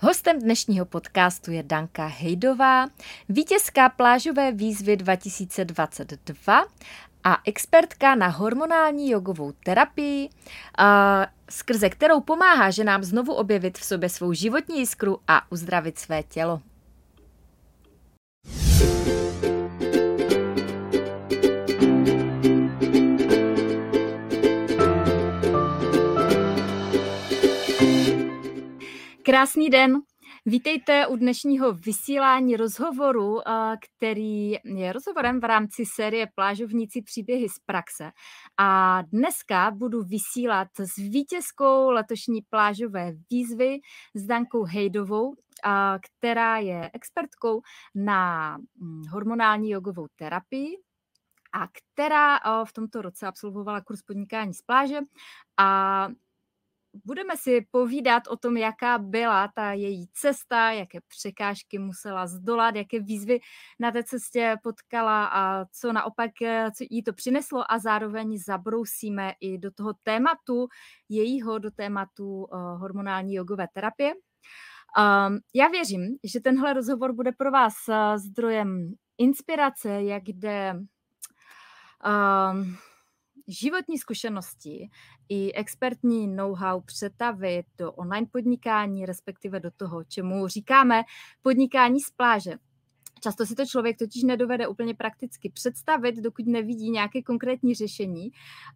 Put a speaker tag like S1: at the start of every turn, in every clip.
S1: Hostem dnešního podcastu je Danka Hejdová, vítězka plážové výzvy 2022 a expertka na hormonální jogovou terapii, skrze kterou pomáhá ženám znovu objevit v sobě svou životní jiskru a uzdravit své tělo. Krásný den. Vítejte u dnešního vysílání rozhovoru, který je rozhovorem v rámci série Plážovníci příběhy z praxe. A dneska budu vysílat s vítězkou letošní plážové výzvy s Dankou Hejdovou, která je expertkou na hm, hormonální jogovou terapii a která v tomto roce absolvovala kurz podnikání z pláže a budeme si povídat o tom, jaká byla ta její cesta, jaké překážky musela zdolat, jaké výzvy na té cestě potkala a co naopak eh, co jí to přineslo a zároveň zabrousíme i do toho tématu, jejího do tématu uh, hormonální jogové terapie. Um, já věřím, že tenhle rozhovor bude pro vás uh, zdrojem inspirace, jak jde um, životní zkušenosti i expertní know-how přetavit do online podnikání, respektive do toho, čemu říkáme podnikání z pláže. Často si to člověk totiž nedovede úplně prakticky představit, dokud nevidí nějaké konkrétní řešení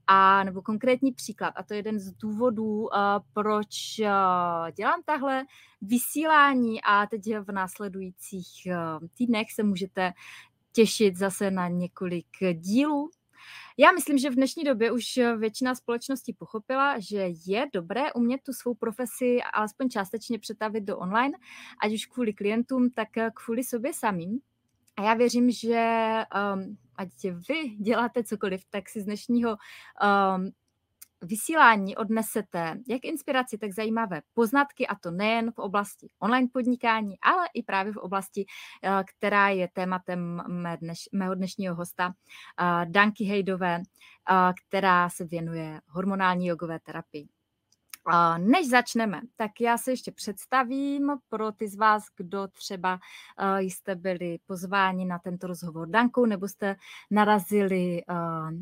S1: a nebo konkrétní příklad. A to je jeden z důvodů, uh, proč uh, dělám tahle vysílání a teď v následujících uh, týdnech se můžete těšit zase na několik dílů já myslím, že v dnešní době už většina společností pochopila, že je dobré umět tu svou profesi alespoň částečně přetavit do online, ať už kvůli klientům, tak kvůli sobě samým. A já věřím, že um, ať vy děláte cokoliv, tak si z dnešního um, vysílání odnesete jak inspiraci, tak zajímavé poznatky, a to nejen v oblasti online podnikání, ale i právě v oblasti, eh, která je tématem mé dneš, mého dnešního hosta, eh, Danky Hejdové, eh, která se věnuje hormonální jogové terapii. Než začneme, tak já se ještě představím pro ty z vás, kdo třeba eh, jste byli pozváni na tento rozhovor Dankou nebo jste narazili eh,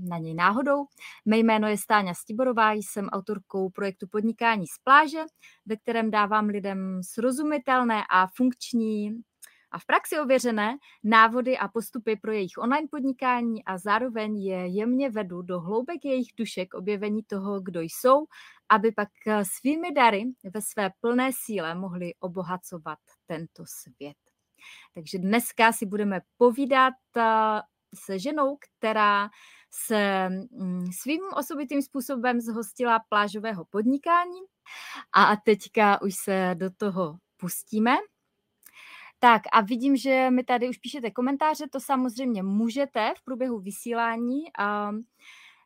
S1: na něj náhodou. Mé jméno je Stáňa Stiborová, jsem autorkou projektu Podnikání z pláže, ve kterém dávám lidem srozumitelné a funkční a v praxi ověřené návody a postupy pro jejich online podnikání a zároveň je jemně vedu do hloubek jejich dušek objevení toho, kdo jsou, aby pak eh, svými dary ve své plné síle mohli obohacovat tento svět. Takže dneska si budeme povídat eh, se ženou, která se mm, svým osobitým způsobem zhostila plážového podnikání a teďka už se do toho pustíme. Tak a vidím, že mi tady už píšete komentáře, to samozřejmě můžete v průběhu vysílání. A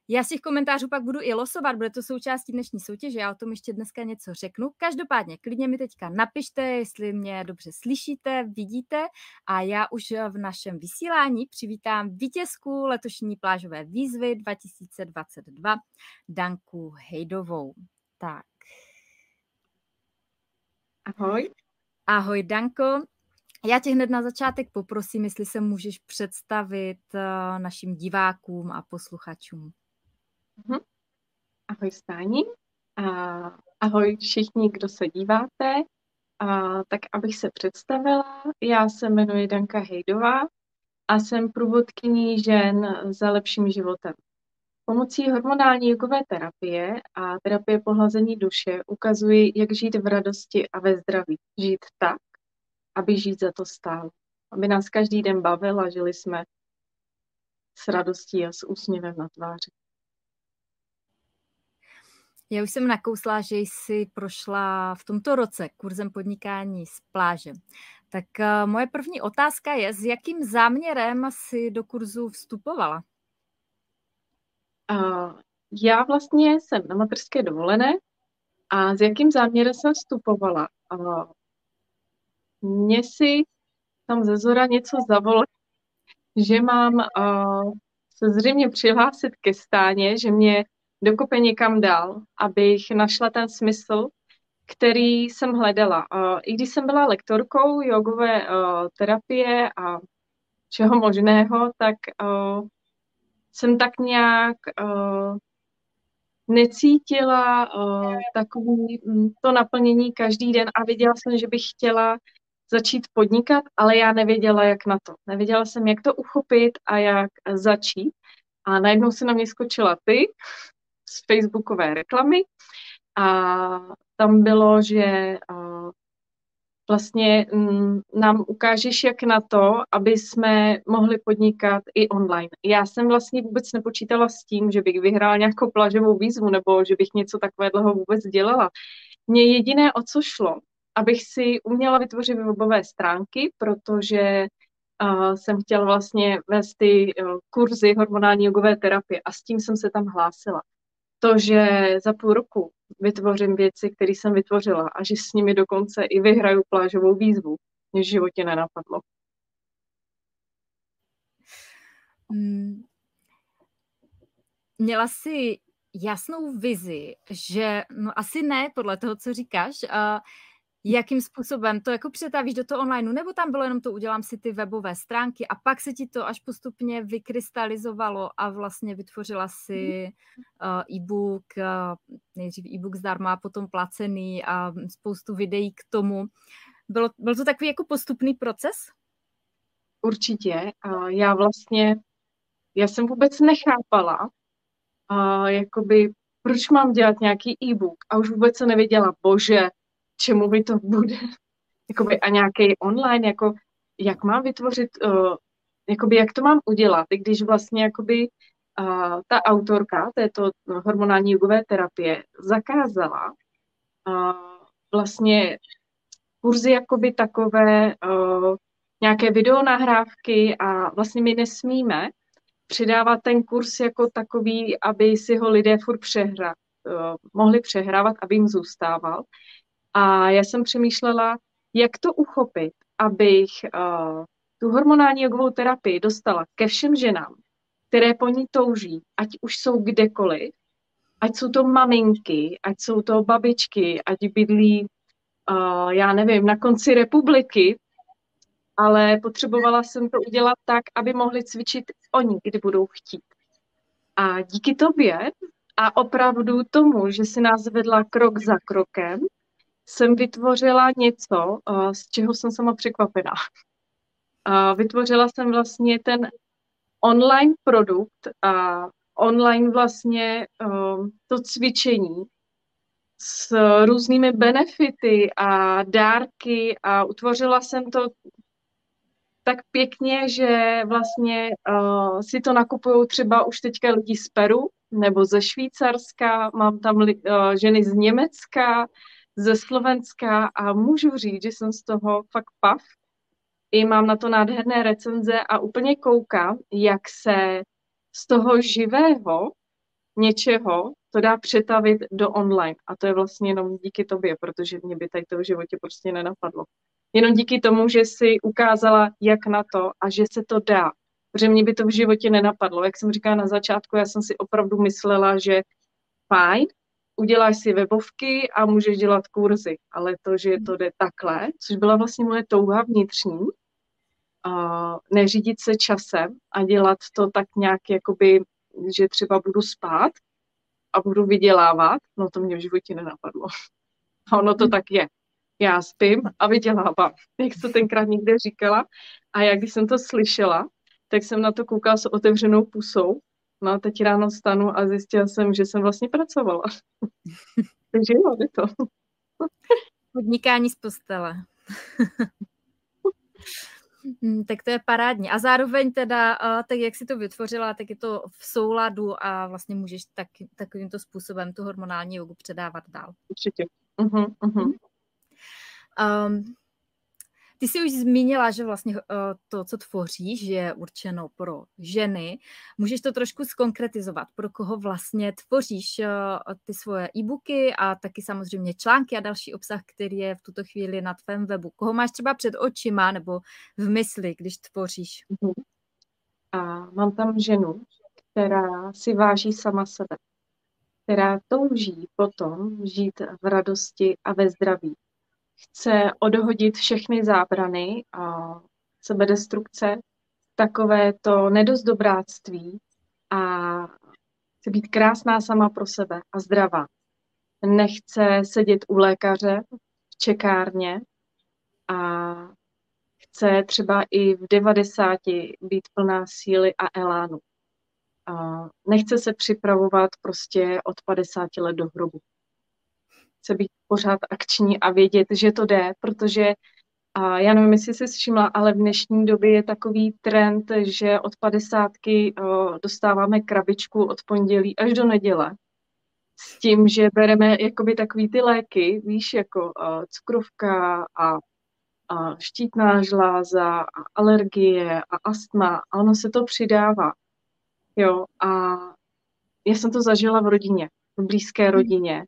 S1: já z těch komentářů pak budu i losovat, bude to součástí dnešní soutěže, já o tom ještě dneska něco řeknu. Každopádně, klidně mi teďka napište, jestli mě dobře slyšíte, vidíte a já už v našem vysílání přivítám vítězku letošní plážové výzvy 2022, Danku Hejdovou. Tak.
S2: Ahoj.
S1: Ahoj Danko, já tě hned na začátek poprosím, jestli se můžeš představit uh, našim divákům a posluchačům.
S2: Uh-huh. Ahoj Stáni, a ahoj všichni, kdo se díváte. Tak abych se představila, já se jmenuji Danka Hejdová a jsem průvodkyní žen za lepším životem. Pomocí hormonální jogové terapie a terapie pohlazení duše ukazuji, jak žít v radosti a ve zdraví. Žít tak, aby žít za to stál. Aby nás každý den bavil a žili jsme s radostí a s úsměvem na tváři.
S1: Já už jsem nakousla, že jsi prošla v tomto roce kurzem podnikání z pláže. Tak uh, moje první otázka je, s jakým záměrem jsi do kurzu vstupovala?
S2: Uh, já vlastně jsem na materské dovolené a s jakým záměrem jsem vstupovala? Uh, mně si tam ze zora něco zavolalo, že mám uh, se zřejmě přihlásit ke stáně, že mě dokope někam dál, abych našla ten smysl který jsem hledala. I když jsem byla lektorkou jogové terapie a všeho možného, tak jsem tak nějak necítila takový mm, to naplnění každý den a viděla jsem, že bych chtěla začít podnikat, ale já nevěděla, jak na to. Nevěděla jsem, jak to uchopit a jak začít. A najednou se na mě skočila ty z facebookové reklamy a tam bylo, že vlastně mm, nám ukážeš, jak na to, aby jsme mohli podnikat i online. Já jsem vlastně vůbec nepočítala s tím, že bych vyhrála nějakou plažovou výzvu nebo že bych něco takového vůbec dělala. Mně jediné, o co šlo, abych si uměla vytvořit webové stránky, protože uh, jsem chtěla vlastně vést ty uh, kurzy hormonální jogové terapie a s tím jsem se tam hlásila. To, že za půl roku vytvořím věci, které jsem vytvořila a že s nimi dokonce i vyhraju plážovou výzvu, mě v životě nenapadlo.
S1: Hmm. Měla jsi jasnou vizi, že, no asi ne, podle toho, co říkáš, uh, jakým způsobem to jako přetavíš do toho online, nebo tam bylo jenom to, udělám si ty webové stránky a pak se ti to až postupně vykrystalizovalo a vlastně vytvořila si uh, e-book, uh, nejdřív e-book zdarma, potom placený a spoustu videí k tomu. Bylo, byl to takový jako postupný proces?
S2: Určitě. Uh, já vlastně, já jsem vůbec nechápala, jakoby, proč mám dělat nějaký e-book a už vůbec se nevěděla, bože, čemu mi to bude. Jakoby, a nějaký online, jako jak mám vytvořit, uh, jakoby, jak to mám udělat, když vlastně jakoby, uh, ta autorka této hormonální jogové terapie zakázala uh, vlastně kurzy jakoby takové uh, nějaké videonahrávky a vlastně my nesmíme přidávat ten kurz jako takový, aby si ho lidé furt přehra, uh, mohli přehrávat, aby jim zůstával. A já jsem přemýšlela, jak to uchopit, abych uh, tu hormonální jogovou terapii dostala ke všem ženám, které po ní touží, ať už jsou kdekoliv, ať jsou to maminky, ať jsou to babičky, ať bydlí, uh, já nevím, na konci republiky, ale potřebovala jsem to udělat tak, aby mohli cvičit oni, kdy budou chtít. A díky tobě a opravdu tomu, že si nás vedla krok za krokem, jsem vytvořila něco, eh, z čeho jsem sama překvapená. Vytvořila jsem vlastně ten online produkt a online vlastně eh, to cvičení s různými benefity a dárky a utvořila jsem to tak pěkně, že vlastně uh, si to nakupují třeba už teďka lidi z Peru nebo ze Švýcarska, mám tam uh, ženy z Německa, ze Slovenska a můžu říct, že jsem z toho fakt pav. I mám na to nádherné recenze a úplně koukám, jak se z toho živého něčeho to dá přetavit do online. A to je vlastně jenom díky tobě, protože mě by tady to v životě prostě nenapadlo. Jenom díky tomu, že jsi ukázala, jak na to a že se to dá. Protože mě by to v životě nenapadlo. Jak jsem říkala na začátku, já jsem si opravdu myslela, že fajn, uděláš si webovky a můžeš dělat kurzy, ale to, že to jde takhle, což byla vlastně moje touha vnitřní, uh, neřídit se časem a dělat to tak nějak, jakoby, že třeba budu spát a budu vydělávat, no to mě v životě nenapadlo. A ono to tak je. Já spím a vydělávám, jak to tenkrát někde říkala. A jak když jsem to slyšela, tak jsem na to koukala s otevřenou pusou No a teď ráno stanu a zjistila jsem, že jsem vlastně pracovala. Takže jo, je to.
S1: Podnikání z postele. Hmm, tak to je parádní. A zároveň teda, tak jak si to vytvořila, tak je to v souladu a vlastně můžeš tak, takovýmto způsobem tu hormonální jogu předávat dál.
S2: Určitě. Uh-huh, uh-huh.
S1: Um, ty jsi už zmínila, že vlastně eh, to, co tvoříš, je určeno pro ženy. Můžeš to trošku skonkretizovat, pro koho vlastně tvoříš eh, ty svoje e-booky a taky samozřejmě články a další obsah, který je v tuto chvíli na tvém webu. Koho máš třeba před očima nebo v mysli, když tvoříš?
S2: A mám tam ženu, která si váží sama sebe. která touží potom žít v radosti a ve zdraví. Chce odhodit všechny zábrany a sebedestrukce, takové to nedostobráctví a chce být krásná sama pro sebe a zdravá. Nechce sedět u lékaře v čekárně a chce třeba i v 90 být plná síly a elánu. A nechce se připravovat prostě od 50 let do hrobu. Chce být pořád akční a vědět, že to jde, protože a já nevím, jestli jsi všimla, ale v dnešní době je takový trend, že od padesátky dostáváme krabičku od pondělí až do neděle. S tím, že bereme jakoby takový ty léky, víš, jako cukrovka a, a štítná žláza a alergie a astma a ono se to přidává. Jo, a já jsem to zažila v rodině, v blízké rodině.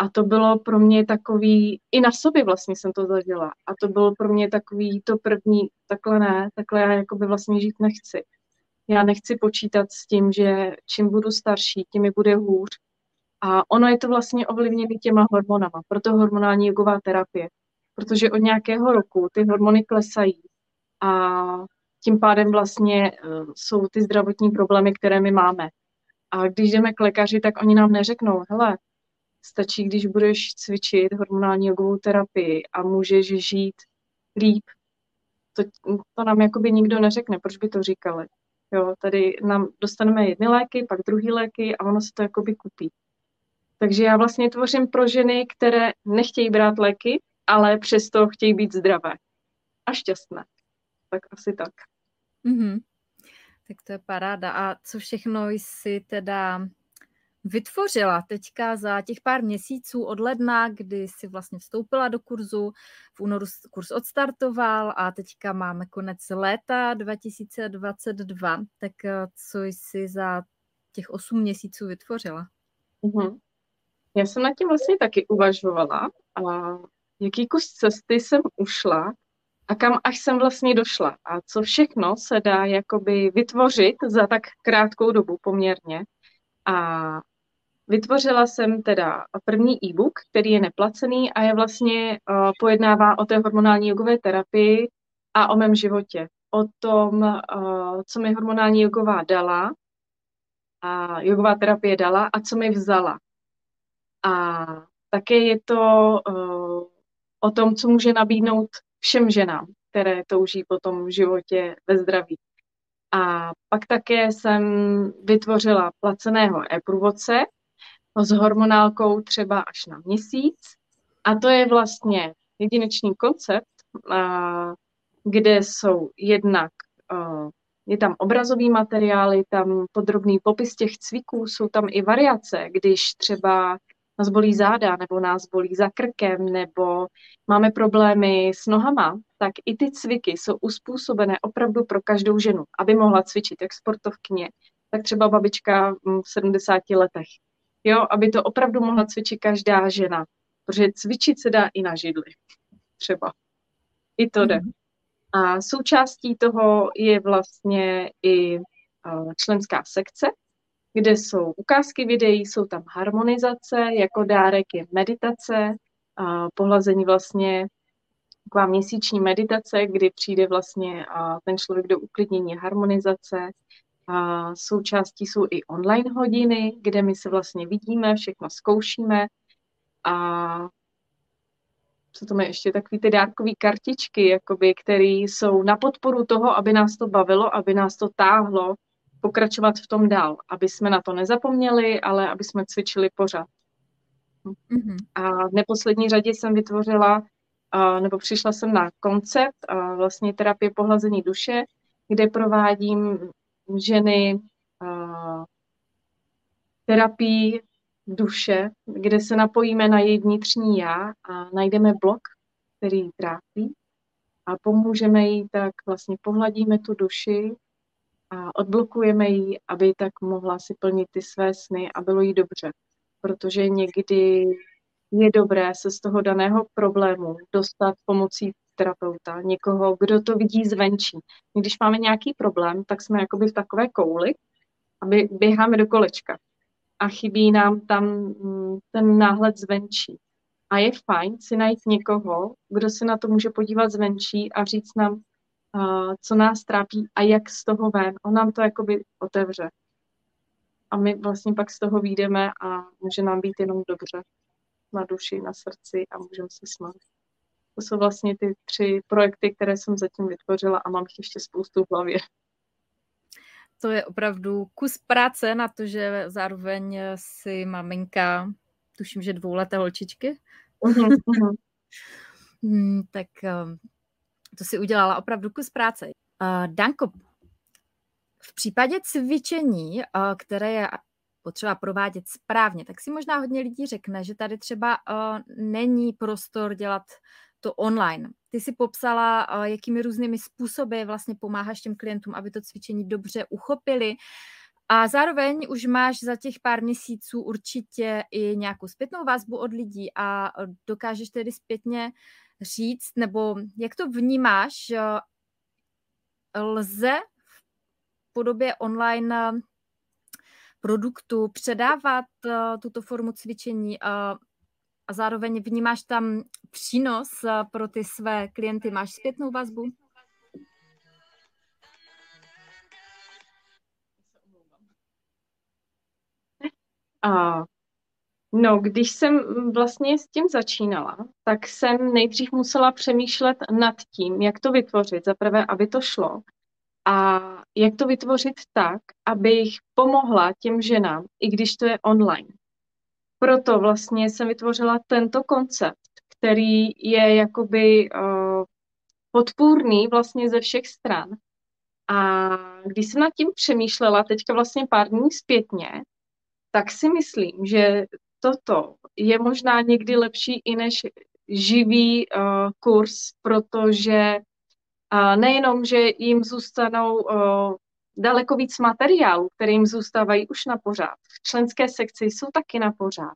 S2: A to bylo pro mě takový, i na sobě vlastně jsem to zažila. A to bylo pro mě takový to první, takhle ne, takhle já jakoby vlastně žít nechci. Já nechci počítat s tím, že čím budu starší, tím mi bude hůř. A ono je to vlastně ovlivněné těma hormonama, proto hormonální jogová terapie. Protože od nějakého roku ty hormony klesají a tím pádem vlastně uh, jsou ty zdravotní problémy, které my máme. A když jdeme k lékaři, tak oni nám neřeknou, hele, Stačí, když budeš cvičit hormonální jogovou terapii a můžeš žít líp. To, to nám jakoby nikdo neřekne, proč by to říkali. Jo, tady nám dostaneme jedny léky, pak druhý léky a ono se to jakoby kupí. Takže já vlastně tvořím pro ženy, které nechtějí brát léky, ale přesto chtějí být zdravé a šťastné. Tak asi tak.
S1: Mm-hmm. Tak to je paráda. A co všechno jsi teda vytvořila teďka za těch pár měsíců od ledna, kdy si vlastně vstoupila do kurzu, v únoru kurz odstartoval a teďka máme konec léta 2022, tak eh, co jsi za těch 8 měsíců vytvořila?
S2: Mm-hmm. Já jsem nad tím vlastně taky uvažovala a jaký kus cesty jsem ušla a kam až jsem vlastně došla a co všechno se dá jakoby vytvořit za tak krátkou dobu poměrně. A Vytvořila jsem teda první e-book, který je neplacený a je vlastně uh, pojednává o té hormonální jogové terapii a o mém životě. O tom, uh, co mi hormonální jogová dala a jogová terapie dala a co mi vzala. A také je to uh, o tom, co může nabídnout všem ženám, které touží po tom životě ve zdraví. A pak také jsem vytvořila placeného e-průvodce, s hormonálkou třeba až na měsíc. A to je vlastně jedinečný koncept, kde jsou jednak, je tam obrazový materiál, je tam podrobný popis těch cviků, jsou tam i variace, když třeba nás bolí záda, nebo nás bolí za krkem, nebo máme problémy s nohama, tak i ty cviky jsou uspůsobené opravdu pro každou ženu, aby mohla cvičit jak sportovkyně, tak třeba babička v 70 letech jo, aby to opravdu mohla cvičit každá žena, protože cvičit se dá i na židli, třeba. I to jde. Mhm. A součástí toho je vlastně i členská sekce, kde jsou ukázky videí, jsou tam harmonizace, jako dárek je meditace, a pohlazení vlastně taková měsíční meditace, kdy přijde vlastně ten člověk do uklidnění harmonizace, a součástí jsou i online hodiny, kde my se vlastně vidíme, všechno zkoušíme a co to je ještě takový ty dárkové kartičky, jakoby, které jsou na podporu toho, aby nás to bavilo, aby nás to táhlo pokračovat v tom dál, aby jsme na to nezapomněli, ale aby jsme cvičili pořád. Mm-hmm. A v neposlední řadě jsem vytvořila, nebo přišla jsem na koncept vlastně terapie pohlazení duše, kde provádím ženy terapii duše, kde se napojíme na její vnitřní já a najdeme blok, který ji trápí a pomůžeme jí, tak vlastně pohladíme tu duši a odblokujeme ji, aby tak mohla si plnit ty své sny a bylo jí dobře. Protože někdy je dobré se z toho daného problému dostat pomocí terapeuta, někoho, kdo to vidí zvenčí. Když máme nějaký problém, tak jsme jakoby v takové kouli a běháme do kolečka. a chybí nám tam mm, ten náhled zvenčí. A je fajn si najít někoho, kdo se na to může podívat zvenčí a říct nám, co nás trápí a jak z toho ven. On nám to jakoby otevře. A my vlastně pak z toho výjdeme a může nám být jenom dobře na duši, na srdci a můžeme se smát. To jsou vlastně ty tři projekty, které jsem zatím vytvořila a mám jich ještě spoustu v hlavě.
S1: To je opravdu kus práce na to, že zároveň si maminka, tuším, že dvouleté holčičky. Uh-huh, uh-huh. tak um, to si udělala opravdu kus práce. Uh, Danko, v případě cvičení, uh, které je potřeba provádět správně, tak si možná hodně lidí řekne, že tady třeba uh, není prostor dělat to online. Ty si popsala, uh, jakými různými způsoby vlastně pomáháš těm klientům, aby to cvičení dobře uchopili. A zároveň už máš za těch pár měsíců určitě i nějakou zpětnou vazbu od lidí a dokážeš tedy zpětně říct, nebo jak to vnímáš, lze v podobě online produktu předávat tuto formu cvičení a zároveň vnímáš tam přínos pro ty své klienty, máš zpětnou vazbu?
S2: A No, když jsem vlastně s tím začínala, tak jsem nejdřív musela přemýšlet nad tím, jak to vytvořit. Za prvé, aby to šlo. A jak to vytvořit tak, abych pomohla těm ženám, i když to je online. Proto vlastně jsem vytvořila tento koncept, který je jakoby uh, podpůrný vlastně ze všech stran. A když jsem nad tím přemýšlela teďka vlastně pár dní zpětně, tak si myslím, že toto je možná někdy lepší i než živý uh, kurz, protože uh, nejenom, že jim zůstanou uh, daleko víc materiálů, které jim zůstávají už na pořád. V členské sekci jsou taky na pořád.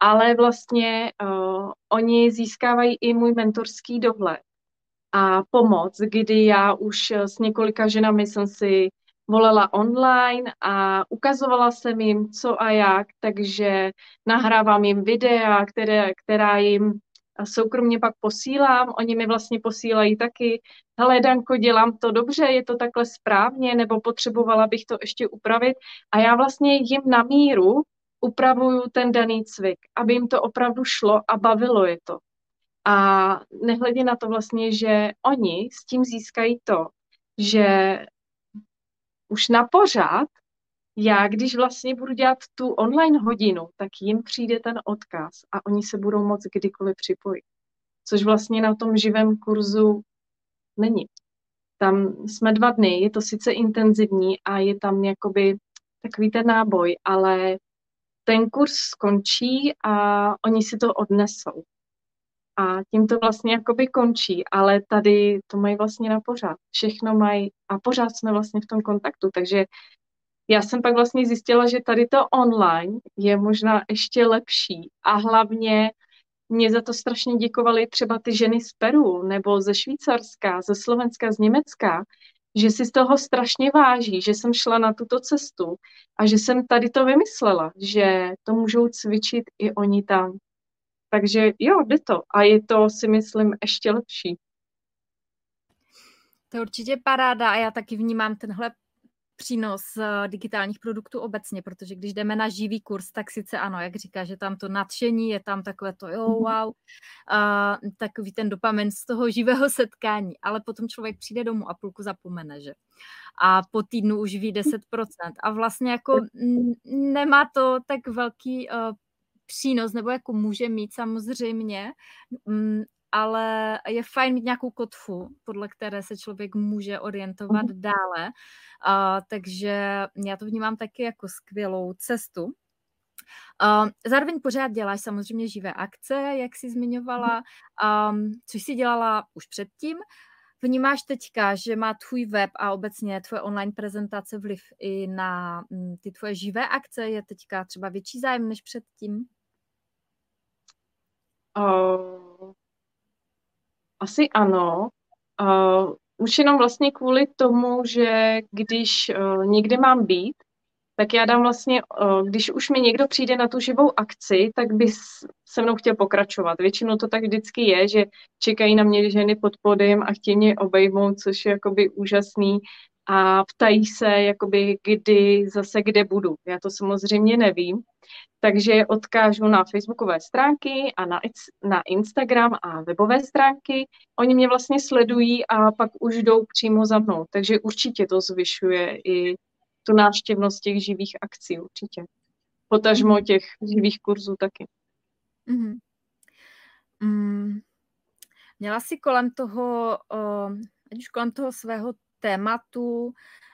S2: Ale vlastně uh, oni získávají i můj mentorský dohled a pomoc, kdy já už s několika ženami jsem si volala online a ukazovala jsem jim, co a jak, takže nahrávám jim videa, které, která jim soukromně pak posílám. Oni mi vlastně posílají taky, hele Danko, dělám to dobře, je to takhle správně, nebo potřebovala bych to ještě upravit. A já vlastně jim na míru upravuju ten daný cvik, aby jim to opravdu šlo a bavilo je to. A nehledě na to vlastně, že oni s tím získají to, že už na pořád, já když vlastně budu dělat tu online hodinu, tak jim přijde ten odkaz a oni se budou moct kdykoliv připojit. Což vlastně na tom živém kurzu není. Tam jsme dva dny, je to sice intenzivní a je tam jakoby takový ten náboj, ale ten kurz skončí a oni si to odnesou a tím to vlastně jakoby končí, ale tady to mají vlastně na pořád. Všechno mají a pořád jsme vlastně v tom kontaktu, takže já jsem pak vlastně zjistila, že tady to online je možná ještě lepší a hlavně mě za to strašně děkovali třeba ty ženy z Peru nebo ze Švýcarska, ze Slovenska, z Německa, že si z toho strašně váží, že jsem šla na tuto cestu a že jsem tady to vymyslela, že to můžou cvičit i oni tam. Takže jo, jde to. A je to, si myslím, ještě lepší.
S1: To je určitě paráda a já taky vnímám tenhle přínos eh, digitálních produktů obecně, protože když jdeme na živý kurz, tak sice ano, jak říká, že tam to nadšení, je tam takové to jo, mhm. wow, a takový ten dopamin z toho živého setkání, ale potom člověk přijde domů a půlku zapomene, že? A po týdnu už ví 10% a vlastně jako nemá to tak velký uh, přínos, nebo jako může mít samozřejmě, ale je fajn mít nějakou kotvu, podle které se člověk může orientovat mm. dále. Uh, takže já to vnímám taky jako skvělou cestu. Uh, zároveň pořád děláš samozřejmě živé akce, jak jsi zmiňovala, um, což jsi dělala už předtím. Vnímáš teďka, že má tvůj web a obecně tvoje online prezentace vliv i na mm, ty tvoje živé akce? Je teďka třeba větší zájem než předtím?
S2: Uh, asi ano. Uh, už jenom vlastně kvůli tomu, že když uh, někde mám být, tak já dám vlastně, když už mi někdo přijde na tu živou akci, tak by se mnou chtěl pokračovat. Většinou to tak vždycky je, že čekají na mě ženy pod podem a chtějí mě obejmout, což je jakoby úžasný a ptají se, jakoby kdy zase kde budu. Já to samozřejmě nevím, takže odkážu na facebookové stránky a na, na Instagram a webové stránky. Oni mě vlastně sledují a pak už jdou přímo za mnou. Takže určitě to zvyšuje i tu návštěvnost těch živých akcí, určitě. Potažmo mhm. těch živých kurzů taky. Mm-hmm.
S1: Mm. Měla jsi kolem toho, ať už kolem toho svého tématu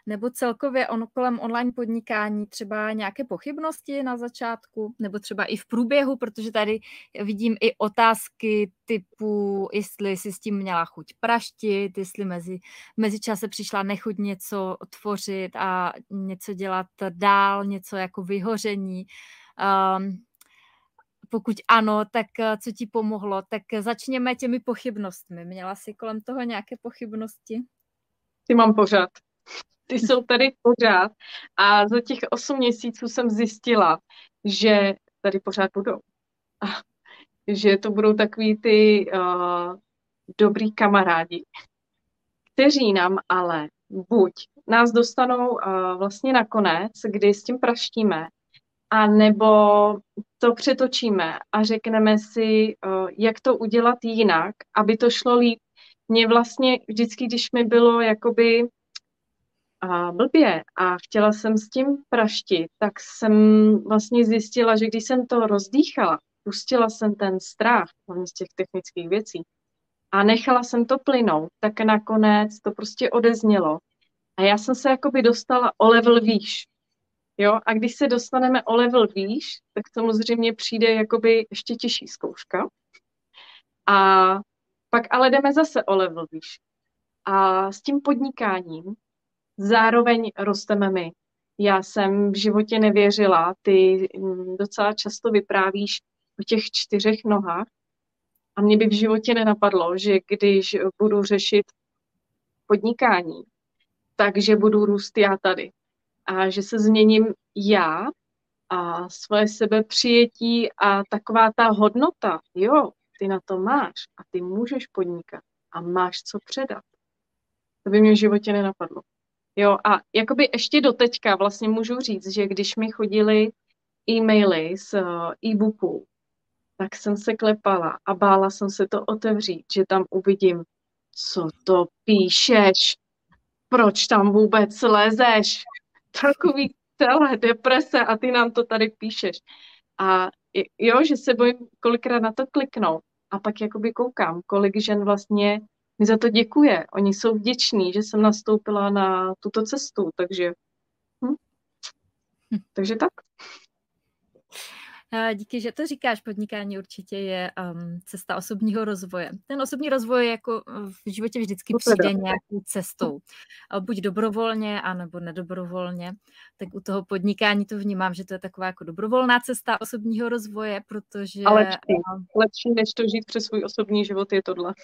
S1: nebo celkově on, kolem online podnikání třeba nějaké pochybnosti na začátku, nebo třeba i v průběhu, protože tady vidím i otázky typu, jestli si s tím měla chuť praštit, jestli mezi, mezi čase přišla nechuť něco tvořit a něco dělat dál, něco jako vyhoření. Um, pokud ano, tak co ti pomohlo? Tak začněme těmi pochybnostmi. Měla jsi kolem toho nějaké pochybnosti?
S2: Ty mám pořád ty jsou tady pořád a za těch osm měsíců jsem zjistila, že tady pořád budou. A že to budou takový ty uh, dobrý kamarádi, kteří nám ale buď nás dostanou uh, vlastně nakonec, kdy s tím praštíme, a nebo to přetočíme a řekneme si, uh, jak to udělat jinak, aby to šlo líp. Mně vlastně vždycky, když mi bylo jakoby a blbě a chtěla jsem s tím praštit, tak jsem vlastně zjistila, že když jsem to rozdýchala, pustila jsem ten strach hlavně z těch technických věcí a nechala jsem to plynout, tak nakonec to prostě odeznělo. A já jsem se jakoby dostala o level výš. Jo, a když se dostaneme o level výš, tak samozřejmě přijde jakoby ještě těžší zkouška. A pak ale jdeme zase o level výš. A s tím podnikáním zároveň rosteme my. Já jsem v životě nevěřila, ty mm, docela často vyprávíš o těch čtyřech nohách a mě by v životě nenapadlo, že když budu řešit podnikání, takže budu růst já tady. A že se změním já a svoje sebepřijetí a taková ta hodnota, jo, ty na to máš a ty můžeš podnikat a máš co předat. To by mě v životě nenapadlo. Jo, a jakoby ještě do teďka vlastně můžu říct, že když mi chodili e-maily z uh, e-booků, tak jsem se klepala a bála jsem se to otevřít, že tam uvidím, co to píšeš, proč tam vůbec lezeš, takový celé deprese a ty nám to tady píšeš. A jo, že se bojím kolikrát na to kliknout a pak jakoby koukám, kolik žen vlastně mi za to děkuje. Oni jsou vděční, že jsem nastoupila na tuto cestu, takže hm. Hm. takže tak.
S1: Díky, že to říkáš. Podnikání určitě je um, cesta osobního rozvoje. Ten osobní rozvoj jako v životě vždycky to přijde nějakou cestou. Buď dobrovolně, anebo nedobrovolně. Tak u toho podnikání to vnímám, že to je taková jako dobrovolná cesta osobního rozvoje, protože...
S2: Ale lepší, lepší než to žít přes svůj osobní život je tohle.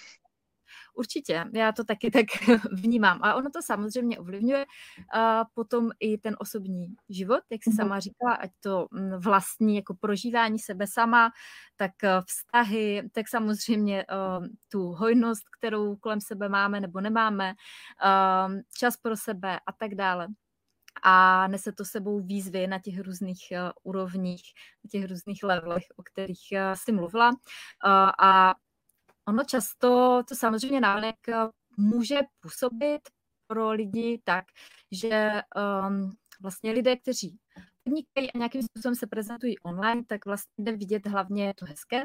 S1: Určitě, já to taky tak vnímám. A ono to samozřejmě ovlivňuje a potom i ten osobní život, jak jsi mm-hmm. sama říkala, ať to mm, vlastní jako prožívání sebe sama, tak eh, vztahy, tak samozřejmě uh, tu hojnost, kterou kolem sebe máme nebo nemáme, uh, čas pro sebe a tak dále a nese to sebou výzvy na těch různých uh, úrovních, na těch různých levelech, o kterých uh, jsi mluvila. Uh, a ono často to samozřejmě náleek eh, může působit pro lidi tak, že um, vlastně lidé, kteří podnikají a nějakým způsobem se prezentují online, tak vlastně jde vidět hlavně to hezké.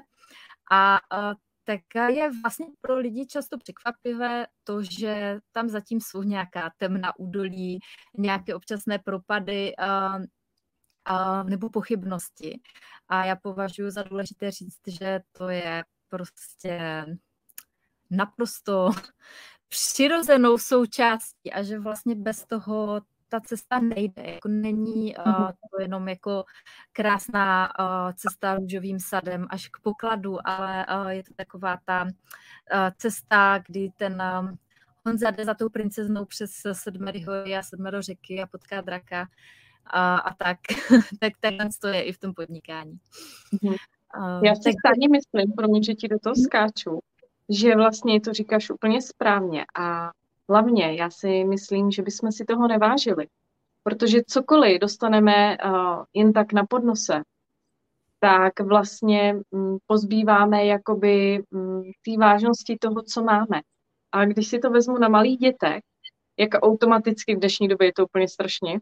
S1: A uh, tak je vlastně pro lidi často překvapivé to, že tam zatím jsou nějaká temná údolí, nějaké občasné propady uh, nebo pochybnosti. A já považuji za důležité říct, že to je prostě naprosto přirozenou součástí a že vlastně bez toho ta cesta nejde. Jako není uh, to jenom jako krásná uh, cesta růžovým sadem až k pokladu, ale uh, je to taková ta uh, cesta, kdy ten um, Honza jde za tou princeznou přes sedmery hory a sedmero řeky a potká draka a, a tak, tak takhle to je i v tom podnikání.
S2: Mm-hmm. Uh, Já si tak... stejně myslím, promiň, že ti do toho skáču, že vlastně to říkáš úplně správně a hlavně já si myslím, že bychom si toho nevážili, protože cokoliv dostaneme uh, jen tak na podnose, tak vlastně mm, pozbýváme jakoby mm, té vážnosti toho, co máme. A když si to vezmu na malých dětech, jak automaticky v dnešní době je to úplně strašně,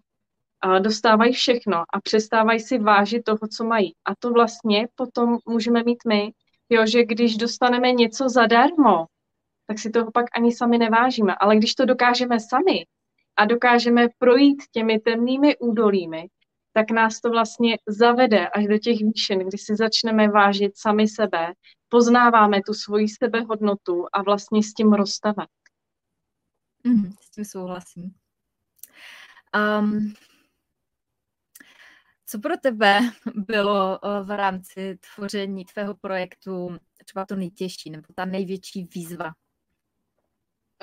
S2: dostávají všechno a přestávají si vážit toho, co mají. A to vlastně potom můžeme mít my, jo, že když dostaneme něco zadarmo, tak si toho pak ani sami nevážíme. Ale když to dokážeme sami a dokážeme projít těmi temnými údolími, tak nás to vlastně zavede až do těch výšin, kdy si začneme vážit sami sebe, poznáváme tu svoji sebehodnotu a vlastně s tím rosteme.
S1: Mm, s tím souhlasím. Um, co pro tebe bylo eh, v rámci tvoření tvého projektu třeba to nejtěžší nebo ta největší výzva?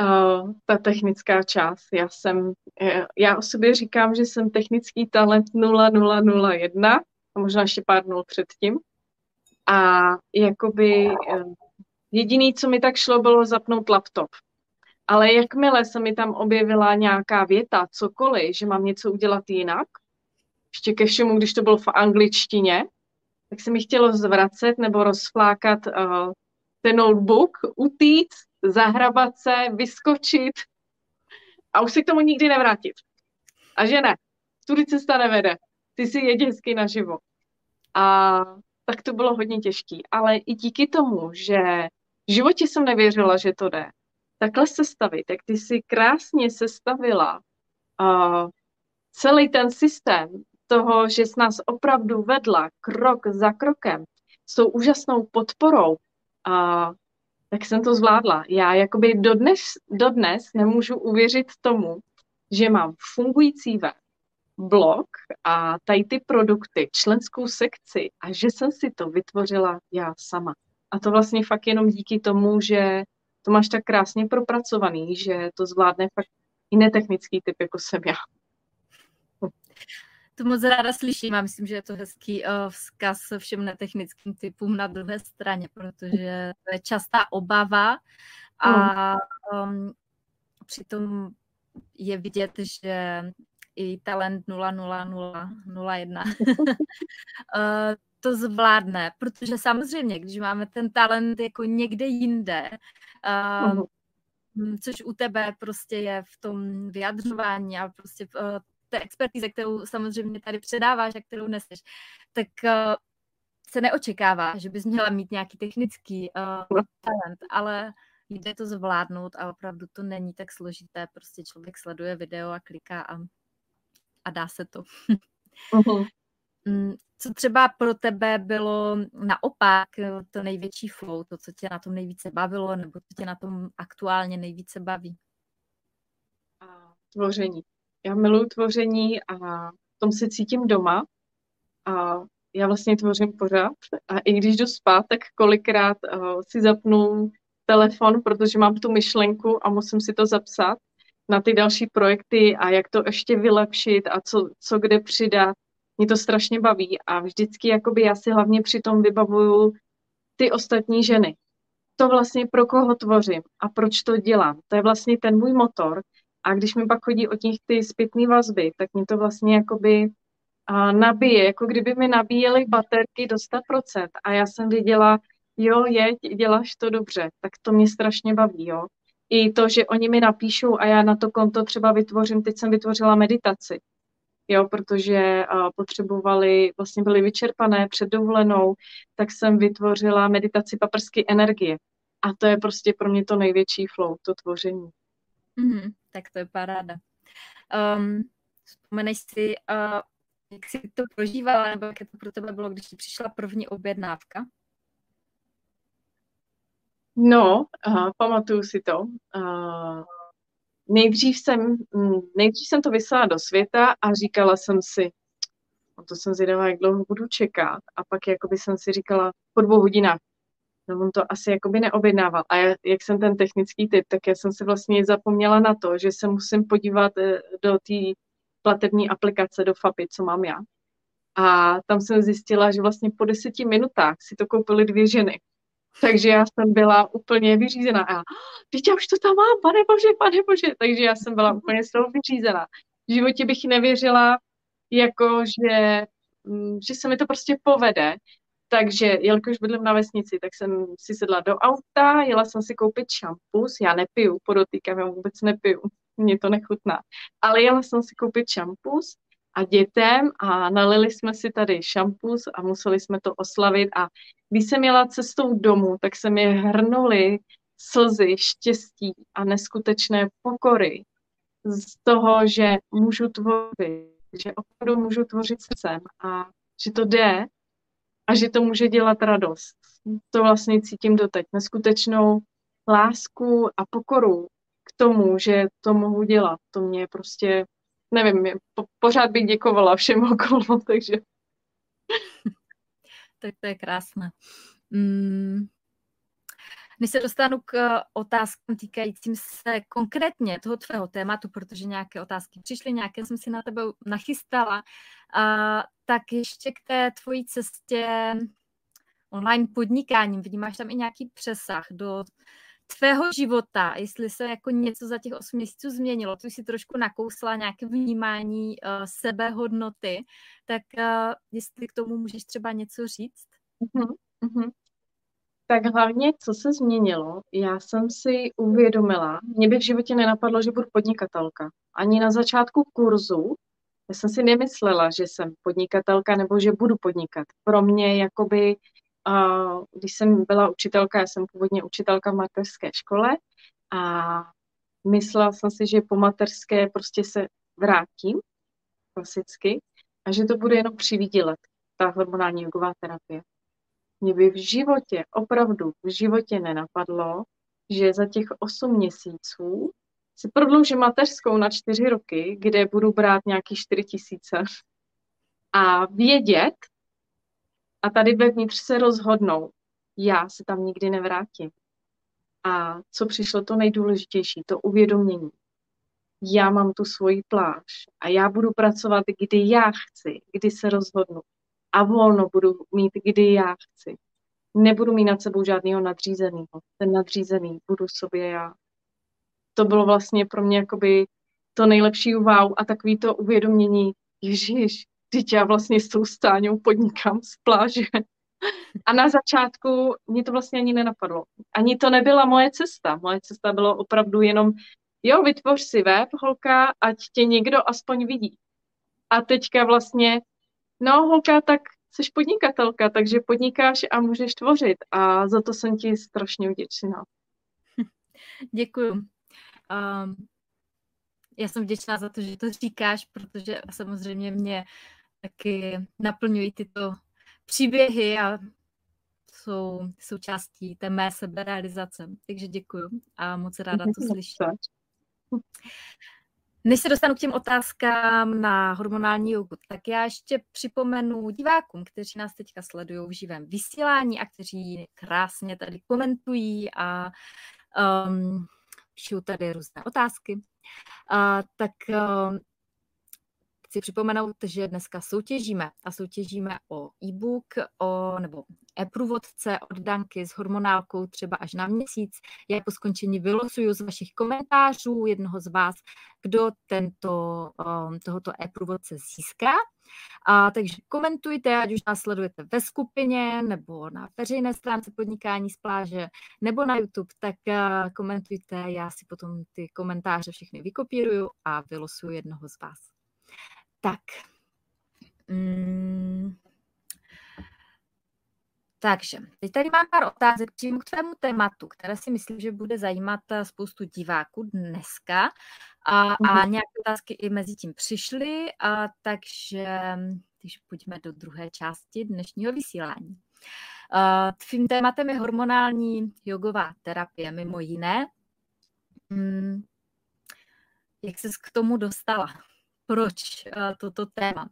S2: Uh, ta technická část. Já jsem, eh, já o sobě říkám, že jsem technický talent 0001 a možná ještě pár nul předtím. A jakoby jediný, co mi tak šlo, bylo zapnout laptop. Ale jakmile se mi tam objevila nějaká věta, cokoliv, že mám něco udělat jinak, ještě ke všemu, když to bylo v angličtině, tak se mi chtělo zvracet nebo rozflákat uh, ten notebook, utíct, zahrabat se, vyskočit a už se k tomu nikdy nevrátit. A že ne, tudy cesta nevede, ty si jedě hezky naživo. A tak to bylo hodně těžké. Ale i díky tomu, že v životě jsem nevěřila, že to jde, takhle sestavit, jak ty si krásně sestavila uh, celý ten systém toho, že s nás opravdu vedla krok za krokem, s tou úžasnou podporou, a, tak jsem to zvládla. Já jakoby dodnes, dodnes nemůžu uvěřit tomu, že mám fungující web, blog a tady ty produkty, členskou sekci a že jsem si to vytvořila já sama. A to vlastně fakt jenom díky tomu, že to máš tak krásně propracovaný, že to zvládne fakt i netechnický typ, jako jsem já
S1: to moc ráda slyším a myslím, že je to hezký uh, vzkaz všem netechnickým typům na druhé straně, protože to je častá obava a um, přitom je vidět, že i talent 00001 uh, to zvládne, protože samozřejmě, když máme ten talent jako někde jinde, uh, což u tebe prostě je v tom vyjadřování a prostě uh, té expertíze, kterou samozřejmě tady předáváš a kterou neseš, tak uh, se neočekává, že bys měla mít nějaký technický uh, talent, ale jde to zvládnout a opravdu to není tak složité. Prostě člověk sleduje video a kliká a, a dá se to. uh-huh. Co třeba pro tebe bylo naopak eh, to největší flow, to, co tě na tom nejvíce bavilo, nebo co tě na tom aktuálně nejvíce baví?
S2: Tvoření. Já miluji tvoření a v tom se cítím doma. A já vlastně tvořím pořád. A i když jdu spát, tak kolikrát uh, si zapnu telefon, protože mám tu myšlenku a musím si to zapsat na ty další projekty a jak to ještě vylepšit a co, co kde přidat. Mě to strašně baví a vždycky jakoby já si hlavně při tom vybavuju ty ostatní ženy. To vlastně pro koho tvořím a proč to dělám. To je vlastně ten můj motor, a když mi pak chodí o těch ty zpětné vazby, tak mě to vlastně jakoby a nabije, jako kdyby mi nabíjely baterky do 100%. A já jsem věděla, jo, jeď, děláš to dobře, tak to mě strašně baví, jo. I to, že oni mi napíšou a já na to konto třeba vytvořím, teď jsem vytvořila meditaci, jo, protože potřebovali, vlastně byli vyčerpané před dovolenou, tak jsem vytvořila meditaci paprsky energie. A to je prostě pro mě to největší flow, to tvoření.
S1: Mm-hmm, tak to je paráda. Um, vzpomeneš si, uh, jak jsi to prožívala, nebo jak to pro tebe bylo, když ti přišla první objednávka?
S2: No, uh, pamatuju si to. Uh, nejdřív, jsem, mm, nejdřív jsem to vyslala do světa a říkala jsem si, no to jsem zvědavá, jak dlouho budu čekat. A pak jakoby jsem si říkala, po dvou hodinách, no on to asi jakoby neobjednával. A já, jak jsem ten technický typ, tak já jsem se vlastně zapomněla na to, že se musím podívat eh, do té platební aplikace do FAPy, co mám já. A tam jsem zjistila, že vlastně po deseti minutách si to koupily dvě ženy. Takže já jsem byla úplně vyřízená. A teď já už to tam mám, pane bože, pane bože. Takže já jsem byla úplně z toho vyřízená. V životě bych nevěřila, jako že, mm, že se mi to prostě povede. Takže, jelikož bydlím na vesnici, tak jsem si sedla do auta, jela jsem si koupit šampus, já nepiju, podotýkám, já vůbec nepiju, mě to nechutná, ale jela jsem si koupit šampus a dětem a nalili jsme si tady šampus a museli jsme to oslavit. A když jsem jela cestou domů, tak se mi hrnuly slzy štěstí a neskutečné pokory z toho, že můžu tvořit, že opravdu můžu tvořit srdcem a že to jde a že to může dělat radost. To vlastně cítím doteď. Neskutečnou lásku a pokoru k tomu, že to mohu dělat. To mě prostě, nevím, po, pořád bych děkovala všem okolo, takže...
S1: tak to je krásné. Mm. Než se dostanu k eh, otázkám týkajícím se konkrétně toho tvého tématu, protože nějaké otázky přišly, nějaké jsem si na tebe nachystala, a, tak ještě k té tvojí cestě online podnikáním. Vnímáš tam i nějaký přesah do tvého života, jestli se jako něco za těch 8 měsíců změnilo, ty si trošku nakousla nějaké vnímání uh, sebehodnoty, tak uh, jestli k tomu můžeš třeba něco říct?
S2: Uh-huh, uh-huh. Tak hlavně, co se změnilo, já jsem si uvědomila, mě by v životě nenapadlo, že budu podnikatelka. Ani na začátku kurzu já jsem si nemyslela, že jsem podnikatelka nebo že budu podnikat. Pro mě jakoby, když jsem byla učitelka, já jsem původně učitelka v mateřské škole a myslela jsem si, že po mateřské prostě se vrátím klasicky a že to bude jenom přivídělet, ta hormonální jogová terapie. Mě by v životě, opravdu v životě nenapadlo, že za těch 8 měsíců si prodloužím mateřskou na čtyři roky, kde budu brát nějaký čtyři tisíce a vědět a tady vevnitř se rozhodnou, já se tam nikdy nevrátím. A co přišlo to nejdůležitější, to uvědomění. Já mám tu svoji pláž a já budu pracovat, kdy já chci, kdy se rozhodnu. A volno budu mít, kdy já chci. Nebudu mít nad sebou žádného nadřízeného. Ten nadřízený budu sobě já to bylo vlastně pro mě jakoby to nejlepší wow a takový to uvědomění, ježiš, teď já vlastně s tou stáňou podnikám z pláže. A na začátku mě to vlastně ani nenapadlo. Ani to nebyla moje cesta. Moje cesta bylo opravdu jenom, jo, vytvoř si web, holka, ať tě někdo aspoň vidí. A teďka vlastně, no holka, tak jsi podnikatelka, takže podnikáš a můžeš tvořit. A za to jsem ti strašně vděčná.
S1: Děkuju. Um, já jsem vděčná za to, že to říkáš, protože samozřejmě mě taky naplňují tyto příběhy a jsou součástí té mé seberealizace. Takže děkuju a moc ráda to slyším. Než se dostanu k těm otázkám na hormonální jogu, tak já ještě připomenu divákům, kteří nás teďka sledují v živém vysílání a kteří krásně tady komentují a um, píšou tady různé otázky. A, tak chci připomenout, že dneska soutěžíme a soutěžíme o e-book o, nebo e-průvodce od Danky s hormonálkou třeba až na měsíc. Já po skončení vylosuju z vašich komentářů jednoho z vás, kdo tento, tohoto e-průvodce získá. A, takže komentujte, ať už nás sledujete ve skupině, nebo na veřejné stránce podnikání z pláže, nebo na YouTube, tak uh, komentujte, já si potom ty komentáře všechny vykopíruju a vylosuju jednoho z vás. Tak. Mm. Takže, teď tady mám pár otázek přímo k tvému tématu, které si myslím, že bude zajímat eh, spoustu diváků dneska. A, a mhm. nějaké otázky i mezi tím přišly, a takže když pojďme do druhé části dnešního vysílání. Uh, tvým tématem je hormonální jogová terapie, mimo jiné. Hmm, jak ses k tomu dostala? Proč uh, toto téma?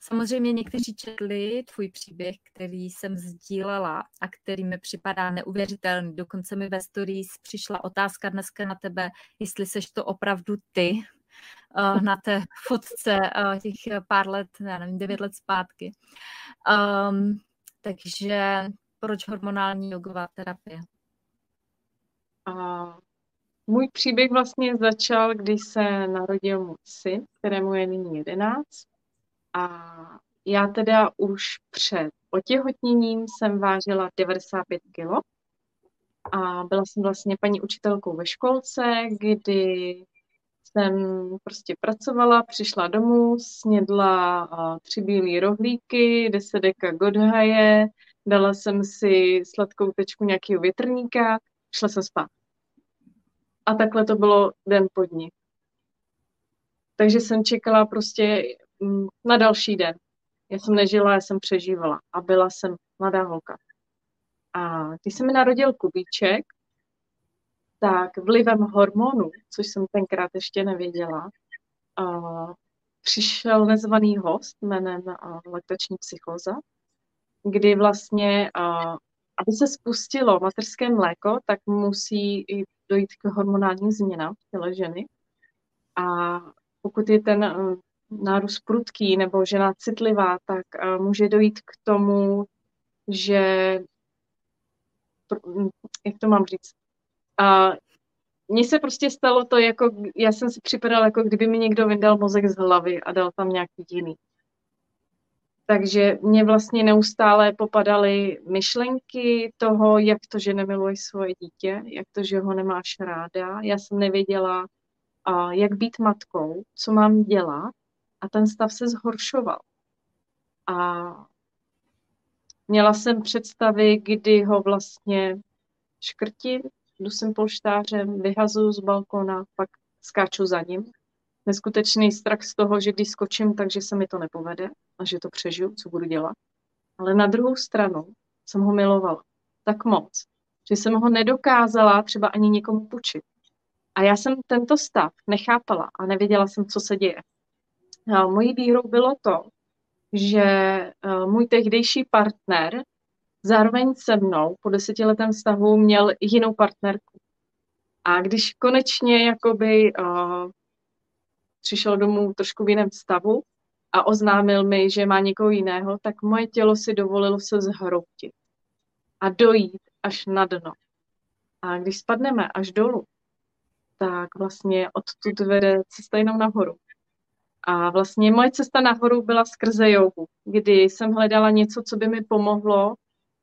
S1: Samozřejmě někteří četli tvůj příběh, který jsem sdílela a který mi připadá neuvěřitelný. Dokonce mi ve stories přišla otázka dneska na tebe, jestli seš to opravdu ty. uh, na té fotce uh, těch pár let, já nevím, devět let zpátky. Um, takže proč hormonální jogová terapie?
S2: A můj příběh vlastně začal, když se narodil můj syn, kterému je nyní 11. A já teda už před otěhotněním jsem vážila 95 kg a byla jsem vlastně paní učitelkou ve školce, kdy jsem prostě pracovala, přišla domů, snědla tři bílé rohlíky, deset godhaje, dala jsem si sladkou tečku nějakého větrníka, šla jsem spát. A takhle to bylo den po dní. Takže jsem čekala prostě mm, na další den. Já jsem nežila, já jsem přežívala a byla jsem mladá holka. A když se mi narodil Kubíček, tak vlivem hormonů, což jsem tenkrát ještě nevěděla, uh, přišel nezvaný host jménem uh, laktační psychoza, kdy vlastně, aby se spustilo materské mléko, tak musí dojít k hormonálním změnám v těle ženy. A pokud je ten uh, nárůst prudký nebo žena citlivá, tak uh, může dojít k tomu, že jak to mám říct, a mně se prostě stalo to, jako já jsem si připadala, jako kdyby mi někdo vyndal mozek z hlavy a dal tam nějaký jiný. Takže mě vlastně neustále popadaly myšlenky toho, jak to, že nemiluješ svoje dítě, jak to, že ho nemáš ráda. Já jsem nevěděla, jak být matkou, co mám dělat a ten stav se zhoršoval. A měla jsem představy, kdy ho vlastně škrtím, jdu sem polštářem, vyhazuju z balkona, pak skáču za ním. Neskutečný strach z toho, že když skočím, takže se mi to nepovede a že to přežiju, co budu dělat. Ale na druhou stranu jsem ho milovala tak moc, že jsem ho nedokázala třeba ani nikomu půjčit. A já jsem tento stav nechápala a nevěděla jsem, co se děje. A mojí výhrou bylo to, že uh, můj tehdejší partner zároveň se mnou po desetiletém vztahu měl jinou partnerku. A když konečně jakoby uh, přišel domů trošku v jiném stavu a oznámil mi, že má někoho jiného, tak moje tělo si dovolilo se zhroutit a dojít až na dno. A když spadneme až dolů, tak vlastně odtud vede cesta jenom nahoru. A vlastně moje cesta nahoru byla skrze jogu, kdy jsem hledala něco, co by mi pomohlo,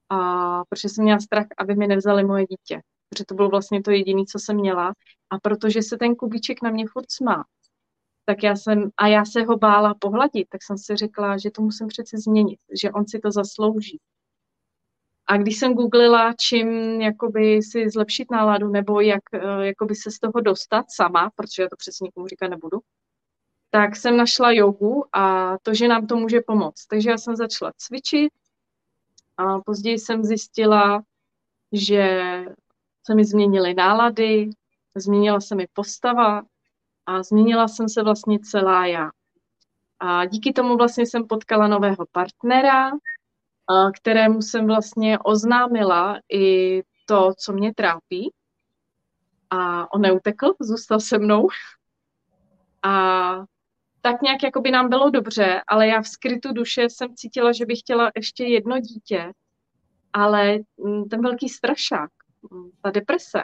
S2: a protože jsem měla strach, aby mi nevzali moje dítě. Protože to bylo vlastně to jediné, co jsem měla. A protože se ten kubíček na mě furt smá, tak já jsem, a já se ho bála pohladit, tak jsem si řekla, že to musím přece změnit, že on si to zaslouží. A když jsem googlila, čím jakoby si zlepšit náladu, nebo jak eh, jakoby se z toho dostat sama, protože já to přesně nikomu říkat nebudu, tak jsem našla jogu a to, že nám to může pomoct. Takže já jsem začala cvičit a později jsem zjistila, že se mi změnily nálady, změnila se mi postava a změnila jsem se vlastně celá já. A díky tomu vlastně jsem potkala nového partnera, kterému jsem vlastně oznámila i to, co mě trápí. A on neutekl, zůstal se mnou. A tak nějak jako by nám bylo dobře, ale já v skrytu duše jsem cítila, že bych chtěla ještě jedno dítě, ale mm, ten velký strašák, mm, ta deprese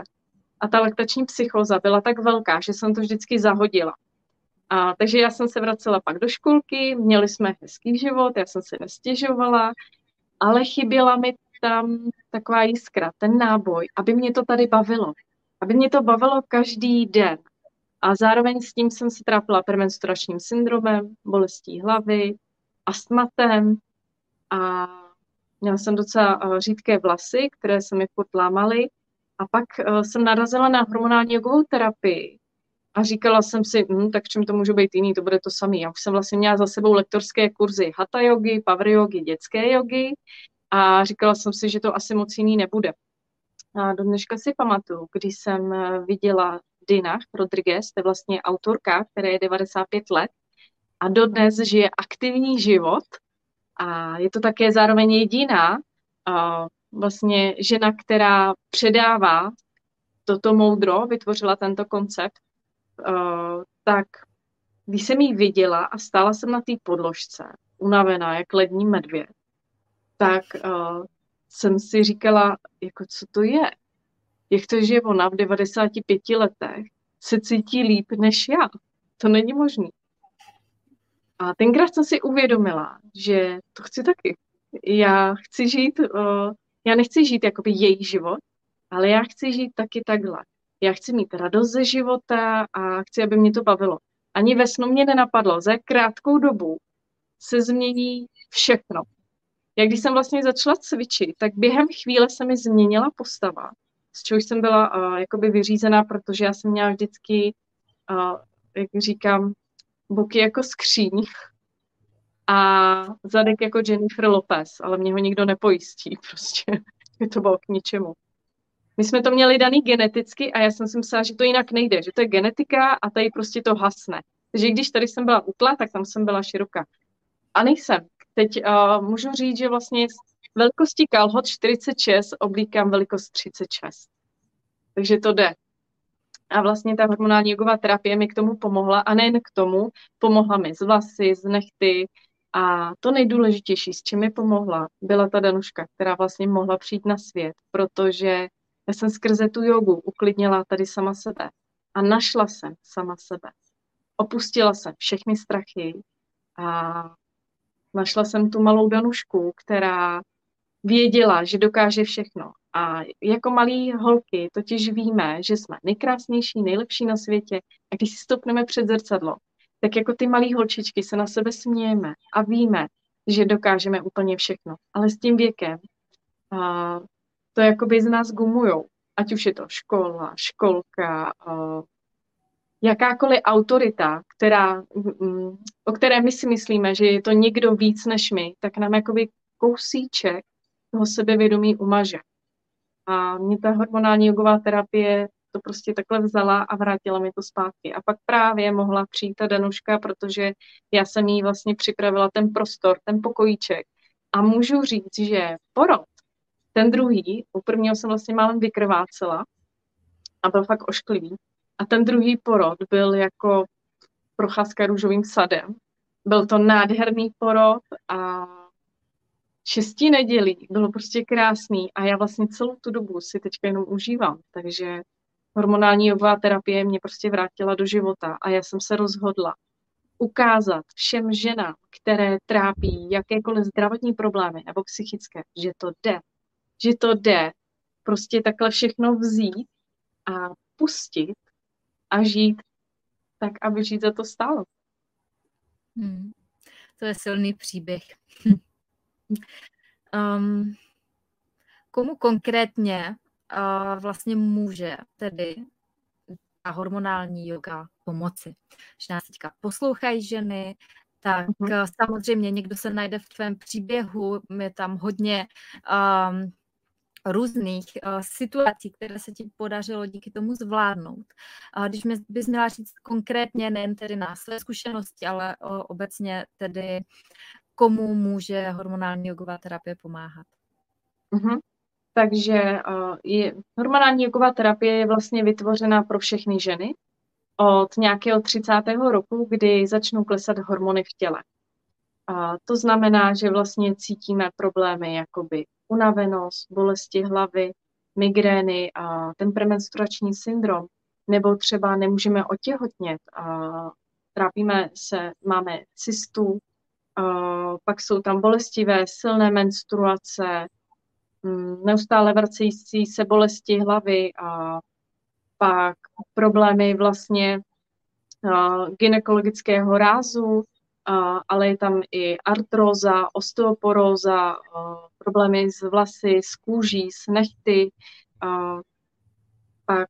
S2: a ta laktační psychoza byla tak velká, že jsem to vždycky zahodila. A, takže já jsem se vracela pak do školky, měli jsme hezký život, já jsem se nestěžovala, ale chyběla mi tam taková jiskra, ten náboj, aby mě to tady bavilo. Aby mě to bavilo každý den. A zároveň s tím jsem se trápila premenstruačním syndromem, bolestí hlavy, astmatem a měla jsem docela eh, řídké vlasy, které se mi furt lámaly. A pak uh, jsem narazila na hormonální jogovou terapii a říkala jsem si, hm, tak čím to může být jiný, to bude to samé. Já už jsem vlastně měla za sebou lektorské kurzy hatha jogy, power jogy, dětské jogy a říkala jsem si, že to asi moc jiný nebude. A do dneška si pamatuju, když jsem eh, viděla Dina Rodriguez, to je vlastně autorka, která je 95 let a dodnes žije aktivní život a je to také zároveň jediná vlastně žena, která předává toto moudro, vytvořila tento koncept, tak když jsem ji viděla a stála jsem na té podložce, unavená, jak lední medvěd, tak uh, jsem si říkala, jako co to je? Jak to, že ona v 95 letech se cítí líp než já? To není možné. A tenkrát jsem si uvědomila, že to chci taky. Já chci žít, uh, já nechci žít jakoby její život, ale já chci žít taky takhle. Já chci mít radost ze života a chci, aby mě to bavilo. Ani ve snu mě nenapadlo, za krátkou dobu se změní všechno. Jak když jsem vlastně začala cvičit, tak během chvíle se mi změnila postava, z čehož jsem byla uh, jakoby vyřízená, protože já jsem měla vždycky, uh, jak říkám, boky jako skříň a zadek jako Jennifer Lopez, ale mě ho nikdo nepojistí prostě. Je to bylo k ničemu. My jsme to měli daný geneticky a já jsem si myslela, že to jinak nejde, že to je genetika a tady prostě to hasne. Takže když tady jsem byla utla, tak tam jsem byla široká. A nejsem. Teď uh, můžu říct, že vlastně velikosti kalhot 46 oblíkám velikost 36. Takže to jde. A vlastně ta hormonální jogová terapie mi k tomu pomohla a nejen k tomu, pomohla mi z vlasy, z nechty a to nejdůležitější, s čím mi pomohla, byla ta Danuška, která vlastně mohla přijít na svět, protože já jsem skrze tu jogu uklidnila tady sama sebe a našla jsem sama sebe. Opustila jsem všechny strachy a našla jsem tu malou Danušku, která věděla, že dokáže všechno. A jako malí holky totiž víme, že jsme nejkrásnější, nejlepší na světě. A když si stopneme před zrcadlo, tak jako ty malí holčičky se na sebe smějeme a víme, že dokážeme úplně všechno. Ale s tím věkem a to jakoby z nás gumujou. Ať už je to škola, školka, jakákoliv autorita, která, o které my si myslíme, že je to někdo víc než my, tak nám jakoby kousíček toho sebevědomí umaže. A mě ta hormonální jogová terapie to prostě takhle vzala a vrátila mi to zpátky. A pak právě mohla přijít ta Danuška, protože já jsem jí vlastně připravila ten prostor, ten pokojíček. A můžu říct, že porod, ten druhý, u prvního jsem vlastně málem vykrvácela a byl fakt ošklivý. A ten druhý porod byl jako procházka růžovým sadem. Byl to nádherný porod a šestí nedělí bylo prostě krásný a já vlastně celou tu dobu si teďka jenom užívám, takže hormonální jogová terapie mě prostě vrátila do života a já jsem se rozhodla ukázat všem ženám, které trápí jakékoliv zdravotní problémy nebo psychické, že to jde, že to jde prostě takhle všechno vzít a pustit a žít tak, aby žít za to stálo.
S1: Hmm. To je silný příběh. um, komu konkrétně uh, vlastně může tedy ta hormonální yoga pomoci? Že nás teďka poslouchají ženy, tak uh-huh. samozřejmě někdo se najde v tvém příběhu, je tam hodně um, různých uh, situací, které se ti podařilo díky tomu zvládnout. A když mi bys měla říct konkrétně, nejen tedy na své zkušenosti, ale uh, obecně tedy, komu může hormonální jogová terapie pomáhat?
S2: Uh-huh. Takže uh, je, hormonální jogová terapie je vlastně vytvořena pro všechny ženy od nějakého 30. roku, kdy začnou klesat hormony v těle. A to znamená, že vlastně cítíme problémy jakoby unavenost, bolesti hlavy, migrény a ten premenstruační syndrom, nebo třeba nemůžeme otěhotnět a trápíme se, máme cystu, a pak jsou tam bolestivé, silné menstruace, neustále vracející se bolesti hlavy a pak problémy vlastně gynekologického rázu, ale je tam i artróza, osteoporóza, problémy s vlasy, s kůží, s nechty. Pak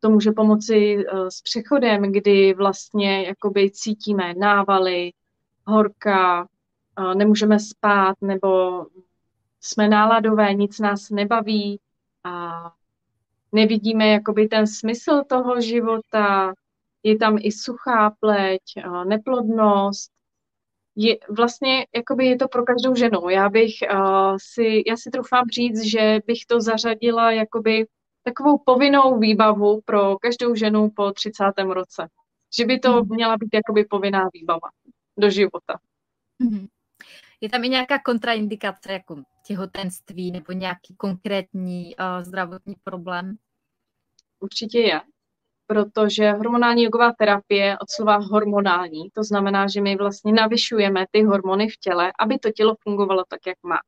S2: to může pomoci e, s přechodem, kdy vlastně jakoby cítíme návaly, horka, nemůžeme spát nebo jsme náladové, nic nás nebaví a nevidíme jakoby ten smysl toho života, je tam i suchá pleť, neplodnost, je, vlastně jakoby je to pro každou ženu. Já bych uh, si, já si troufám říct, že bych to zařadila jakoby takovou povinnou výbavu pro každou ženu po 30. roce. Že by to mhm. měla být jakoby povinná výbava do života.
S1: Mm-hmm. Je tam i nějaká kontraindikace, jako těhotenství nebo nějaký konkrétní uh, zdravotní problém?
S2: Určitě je, protože hormonální jogová terapie od slova hormonální, to znamená, že my vlastně navyšujeme ty hormony v těle, aby to tělo fungovalo tak, jak má.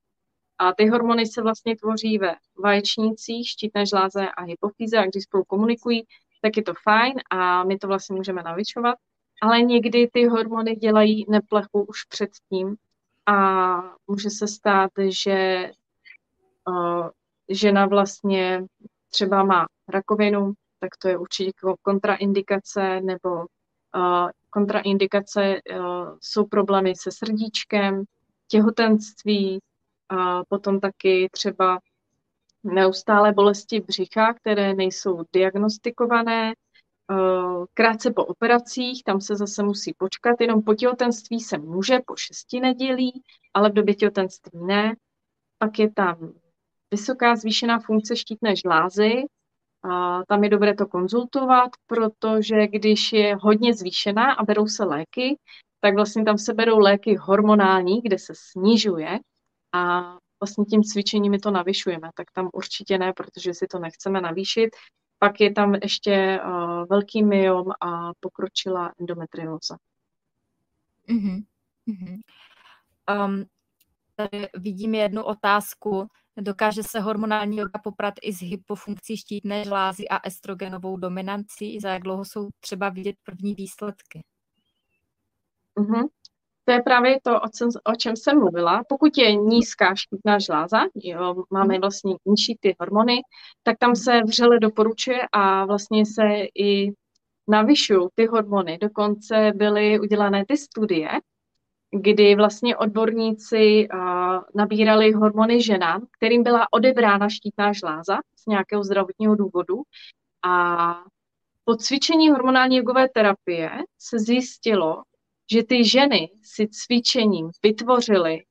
S2: A ty hormony se vlastně tvoří ve vaječnících, štítné žláze a hypofýze a když spolu komunikují, tak je to fajn a my to vlastně můžeme navyšovat. Ale někdy ty hormony dělají neplechu už předtím a může se stát, že uh, žena vlastně třeba má rakovinu, tak to je určitě kontraindikace, nebo uh, kontraindikace uh, jsou problémy se srdíčkem, těhotenství, a potom taky třeba neustále bolesti břicha, které nejsou diagnostikované, krátce po operacích, tam se zase musí počkat, jenom po těhotenství se může po šesti nedělí, ale v době těhotenství ne. Pak je tam vysoká zvýšená funkce štítné žlázy, a tam je dobré to konzultovat, protože když je hodně zvýšená a berou se léky, tak vlastně tam se berou léky hormonální, kde se snižuje a vlastně tím cvičením my to navyšujeme, tak tam určitě ne, protože si to nechceme navýšit. Pak je tam ještě uh, velký myom a pokročila endometrióza.
S1: Mm-hmm. Um, tady vidím jednu otázku. Dokáže se hormonální joga poprat i s hypofunkcí štítné žlázy a estrogenovou dominancí? Za jak dlouho jsou třeba vidět první výsledky?
S2: Mm-hmm. To je právě to, o, čem, o čem jsem mluvila. Pokud je nízká štítná žláza, jo, máme vlastně nižší ty hormony, tak tam se vřele doporučuje a vlastně se i navyšují ty hormony. Dokonce byly udělané ty studie, kdy vlastně odborníci nabírali hormony ženám, kterým byla odebrána štítná žláza z nějakého zdravotního důvodu a po cvičení hormonální jogové terapie se zjistilo, že ty ženy si cvičením vytvořily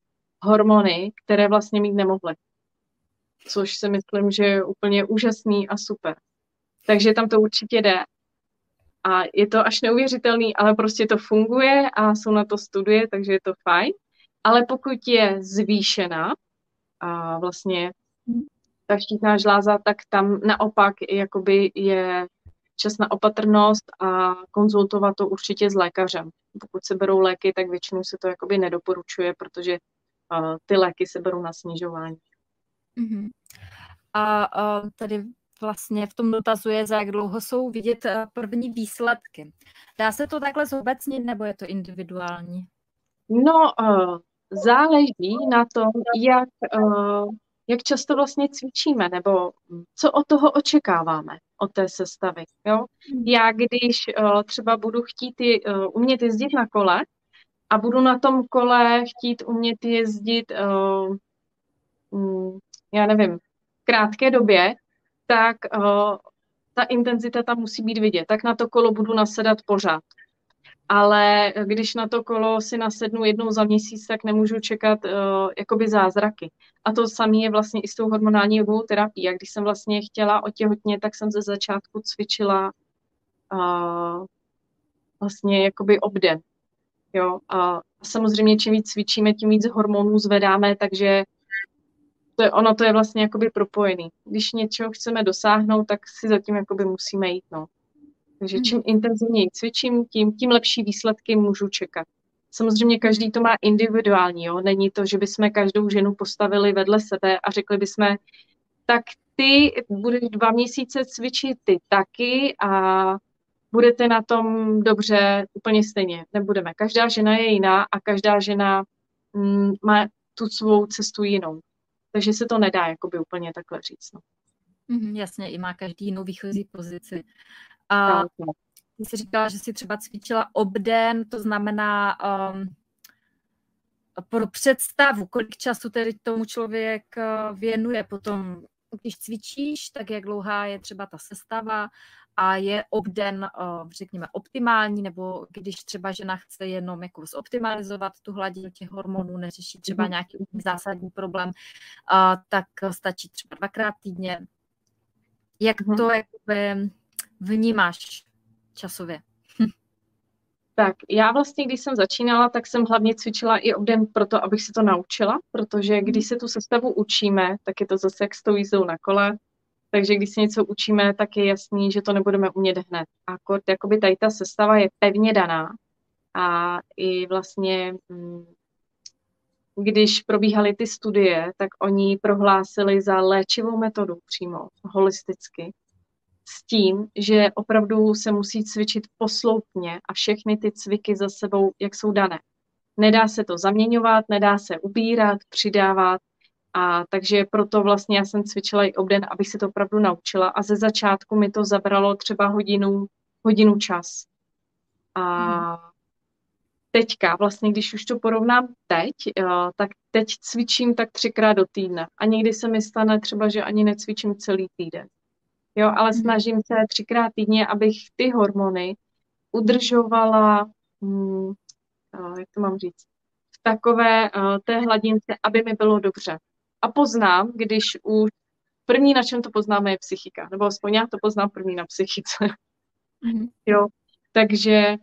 S2: hormony, které vlastně mít nemohly. Což si myslím, že je úplně úžasný a super. Takže tam to určitě jde. A je to až neuvěřitelný, ale prostě to funguje a jsou na to studie, takže je to fajn. Ale pokud je zvýšená a vlastně ta štítná žláza, tak tam naopak jakoby je čas na opatrnost a konzultovat to určitě s lékařem. Pokud se berou léky, tak většinou se to jakoby nedoporučuje, protože uh, ty léky se berou na snižování.
S1: Uh-huh. A uh, tady vlastně v tom dotazu je, za jak dlouho jsou vidět uh, první výsledky. Dá se to takhle zobecnit, nebo je to individuální?
S2: No, uh, záleží na tom, jak, uh, jak často vlastně cvičíme, nebo co od toho očekáváme, od té sestavy. Jo? Hmm. Já když uh, třeba budu chtít uh, umět jezdit na kole a budu na tom kole chtít umět jezdit, uh, um, já nevím, v krátké době, tak uh, ta intenzita tam musí být vidět. Tak na to kolo budu nasedat pořád ale když na to kolo si nasednu jednou za měsíc, tak nemůžu čekat uh, jakoby zázraky. A to samé je vlastně i s tou hormonální jogovou terapií. A když jsem vlastně chtěla otěhotně, tak jsem ze začátku cvičila uh, vlastně jakoby obden. Jo? A samozřejmě čím víc cvičíme, tím víc hormonů zvedáme, takže to je, ono to je vlastně jakoby propojený. Když něčeho chceme dosáhnout, tak si zatím jakoby musíme jít. No. Takže hmm. čím intenzivněji cvičím, tím, tím lepší výsledky můžu čekat. Samozřejmě každý to má individuální, jo? není to, že bychom každou ženu postavili vedle sebe a řekli bychom, tak ty budeš dva měsíce cvičit ty taky a budete na tom dobře úplně stejně. Nebudeme. Každá žena je jiná a každá žena mm, má tu svou cestu jinou. Takže se to nedá jakoby úplně takhle říct. No.
S1: Mm, jasně, i má každý jinou výchozí pozici. A ty jsi říkala, že jsi třeba cvičila obden, to znamená um, pro představu, kolik času tedy tomu člověk uh, věnuje potom, když cvičíš, tak jak dlouhá je třeba ta sestava a je obden, uh, řekněme, optimální, nebo když třeba žena chce jenom jako zoptimalizovat tu hladinu těch hormonů, neřeší třeba mhm. nějaký zásadní problém, uh, tak stačí třeba dvakrát týdně. Jak mhm. to jakoby, vnímáš časově?
S2: Tak já vlastně, když jsem začínala, tak jsem hlavně cvičila i obden proto, abych se to naučila, protože když se tu sestavu učíme, tak je to zase jak s tou jízdou na kole, takže když se něco učíme, tak je jasný, že to nebudeme umět hned. A kort, jakoby tady ta sestava je pevně daná a i vlastně, mm, když probíhaly ty studie, tak oni prohlásili za léčivou metodu přímo, holisticky, s tím, že opravdu se musí cvičit posloupně a všechny ty cviky za sebou, jak jsou dané. Nedá se to zaměňovat, nedá se ubírat, přidávat, a takže proto vlastně já jsem cvičila i obden, abych se to opravdu naučila. A ze začátku mi to zabralo třeba hodinu, hodinu čas. A teďka, vlastně když už to porovnám teď, eh, tak teď cvičím tak třikrát do týdne. A někdy se mi stane třeba, že ani necvičím celý týden. Jo, ale hmm. snažím se třikrát týdně, abych ty hormony udržovala, hmm, jak to mám říct, v takové uh, té hladince, aby mi bylo dobře a poznám, když už první, na čem to poznáme, je psychika. Nebo aspoň já to poznám první na psychice. Mm-hmm. Jo, takže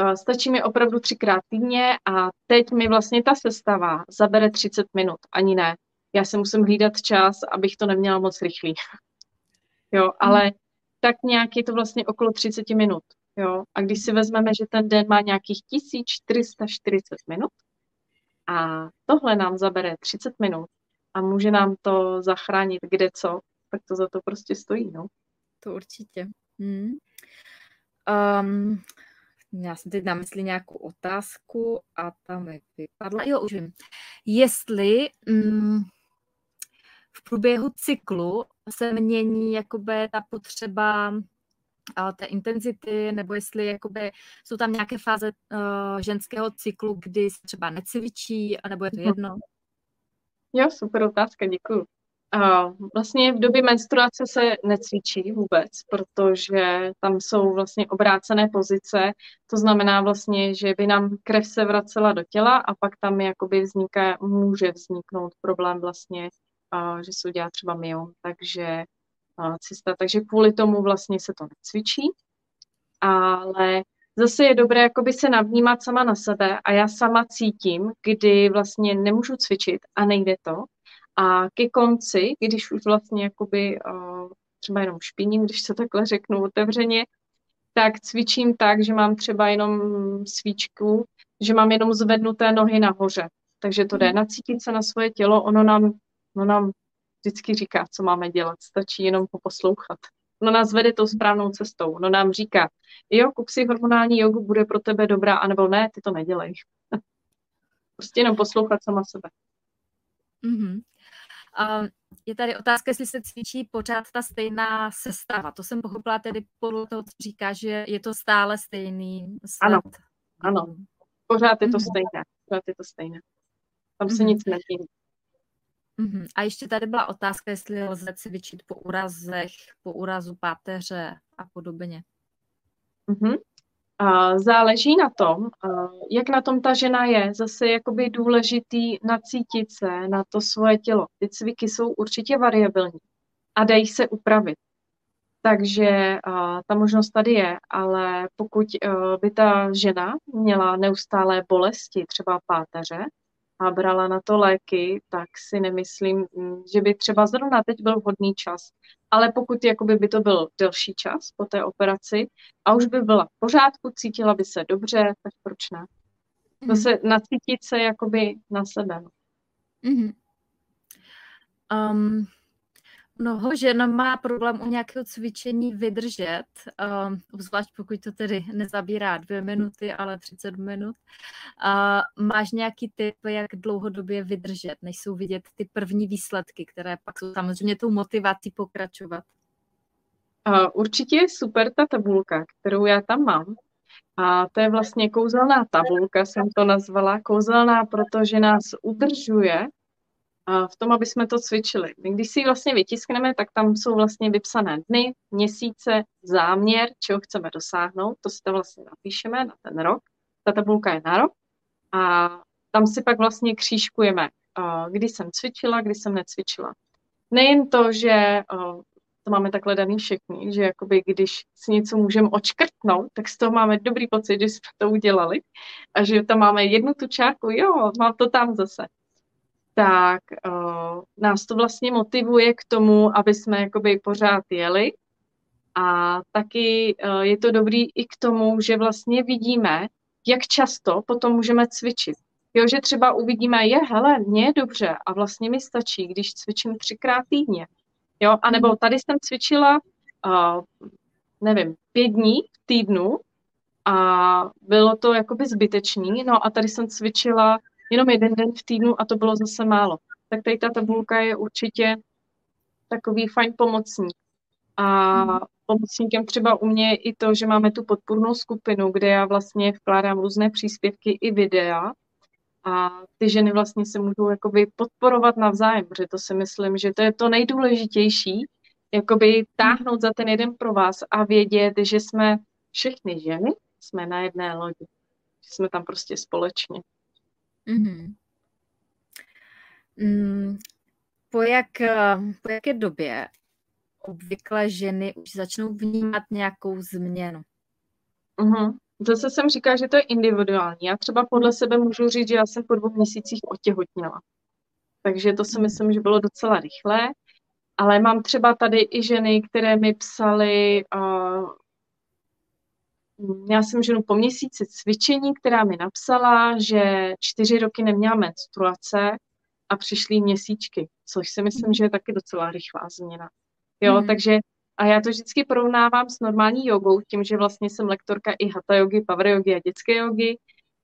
S2: uh, stačí mi opravdu třikrát týdně a teď mi vlastně ta sestava zabere 30 minut, ani ne. Já se musím hlídat čas, abych to neměla moc rychlý. Jo, ale mm. tak nějak je to vlastně okolo 30 minut. Jo, a když si vezmeme, že ten den má nějakých 1440 minut, a tohle nám zabere 30 minut a může nám to zachránit kde co, tak to za to prostě stojí, no.
S1: To určitě. Hmm. Um, já jsem teď na mysli nějakou otázku a tam mi vypadla. Jo, už vím. Jestli um, v průběhu cyklu se mění jakoby ta potřeba té intenzity, nebo jestli jakoby jsou tam nějaké fáze uh, ženského cyklu, kdy se třeba necvičí, nebo je to mhm. jedno?
S2: Jo, super otázka, děkuji. A vlastně v době menstruace se necvičí vůbec, protože tam jsou vlastně obrácené pozice, to znamená vlastně, že by nám krev se vracela do těla a pak tam jakoby vzniká, může vzniknout problém vlastně, a, že se udělá třeba myom, takže cysta, takže kvůli tomu vlastně se to necvičí, ale zase je dobré jakoby se navnímat sama na sebe a já sama cítím, kdy vlastně nemůžu cvičit a nejde to a ke konci, když už vlastně jakoby třeba jenom špiním, když se takhle řeknu otevřeně, tak cvičím tak, že mám třeba jenom svíčku, že mám jenom zvednuté nohy nahoře. Takže to jde mhm. nacítit se na svoje tělo, ono nám, ono nám vždycky říká, co máme dělat, stačí jenom poposlouchat. No nás vede tou správnou cestou. No nám říká, jo, kup si hormonální jogu, bude pro tebe dobrá, anebo ne, ty to nedělej. prostě jenom poslouchat sama sebe.
S1: Mm-hmm. Uh, je tady otázka, jestli se cvičí pořád ta stejná sestava. To jsem pochopila tedy podle toho, co říká, že je to stále stejný
S2: sled. Ano, ano. Pořád je to mm-hmm. stejné. Pořád je to stejné. Tam se mm-hmm. nic nemění.
S1: Mm-hmm. A ještě tady byla otázka, jestli lze cvičit po úrazech, po úrazu páteře a podobně.
S2: Mm-hmm. A záleží na tom, jak na tom ta žena je. Zase jakoby důležitý nacítit se na to svoje tělo. Ty cviky jsou určitě variabilní a dají se upravit. Takže ta možnost tady je, ale pokud by ta žena měla neustálé bolesti, třeba páteře, a brala na to léky, tak si nemyslím, mm, že by třeba zrovna teď byl vhodný čas. Ale pokud jakoby by to byl delší čas po té operaci a už by byla v pořádku, cítila by se dobře, tak proč ne? Zase mm. nacítit se jakoby na sebe. Mm-hmm.
S1: Um, Mnoho žen má problém u nějakého cvičení vydržet, uh, obzvlášť pokud to tedy nezabírá dvě minuty, ale 30 minut. Uh, máš nějaký tip, jak dlouhodobě vydržet, než jsou vidět ty první výsledky, které pak jsou samozřejmě tou motivací pokračovat?
S2: Uh, určitě je super ta tabulka, kterou já tam mám. A to je vlastně kouzelná tabulka, jsem to nazvala. Kouzelná, protože nás udržuje v tom, aby jsme to cvičili. My když si ji vlastně vytiskneme, tak tam jsou vlastně vypsané dny, měsíce, záměr, čeho chceme dosáhnout, to si tam vlastně napíšeme na ten rok. Ta tabulka je na rok a tam si pak vlastně křížkujeme, kdy jsem cvičila, kdy jsem necvičila. Nejen to, že to máme takhle daný všichni, že jakoby když si něco můžeme očkrtnout, tak z toho máme dobrý pocit, že jsme to udělali a že tam máme jednu tu čárku, jo, mám to tam zase. Tak uh, nás to vlastně motivuje k tomu, aby jsme jakoby pořád jeli a taky uh, je to dobrý i k tomu, že vlastně vidíme, jak často potom můžeme cvičit. Jo, že třeba uvidíme, je, hele, mně je dobře a vlastně mi stačí, když cvičím třikrát týdně. Jo, anebo mhm. tady jsem cvičila, uh, nevím, pět dní v týdnu a bylo to jakoby zbytečný, no a tady jsem cvičila jenom jeden den v týdnu a to bylo zase málo. Tak tady ta tabulka je určitě takový fajn pomocník. A pomocníkem třeba u mě je i to, že máme tu podpůrnou skupinu, kde já vlastně vkládám různé příspěvky i videa, a ty ženy vlastně se můžou jakoby podporovat navzájem, protože to si myslím, že to je to nejdůležitější, jakoby táhnout za ten jeden pro vás a vědět, že jsme všechny ženy, jsme na jedné lodi. Že jsme tam prostě společně. Mm-hmm.
S1: Mm, po, jak, po jaké době obvykle ženy už začnou vnímat nějakou změnu?
S2: Mm-hmm. Zase jsem říkala, že to je individuální. Já třeba podle sebe můžu říct, že já jsem po dvou měsících otěhotněla. Takže to si myslím, že bylo docela rychlé. Ale mám třeba tady i ženy, které mi psaly, uh, já jsem ženu po měsíci cvičení, která mi napsala, že čtyři roky neměla menstruace a přišly měsíčky, což si myslím, že je taky docela rychlá změna. Jo, mm. takže a já to vždycky porovnávám s normální jogou, tím, že vlastně jsem lektorka i hatha jogy, power jogy a dětské jogy,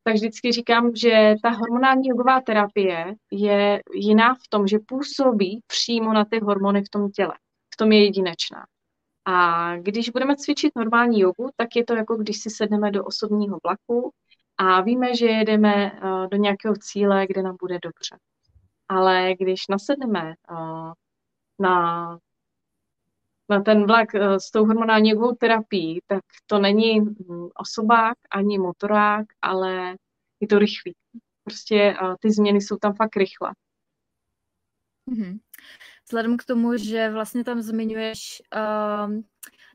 S2: tak vždycky říkám, že ta hormonální jogová terapie je jiná v tom, že působí přímo na ty hormony v tom těle. V tom je jedinečná. A když budeme cvičit normální jogu, tak je to jako když si sedneme do osobního vlaku a víme, že jedeme eh, do nějakého cíle, kde nám bude dobře. Ale když nasedneme eh, na na ten vlak eh, s tou hormonální jogovou terapií, tak to není hm, osobák ani motorák, ale je to rychlý. Prostě ty změny jsou tam fakt rychle.
S1: Mm-hmm. Vzhledem k tomu, že vlastně tam zmiňuješ, uh,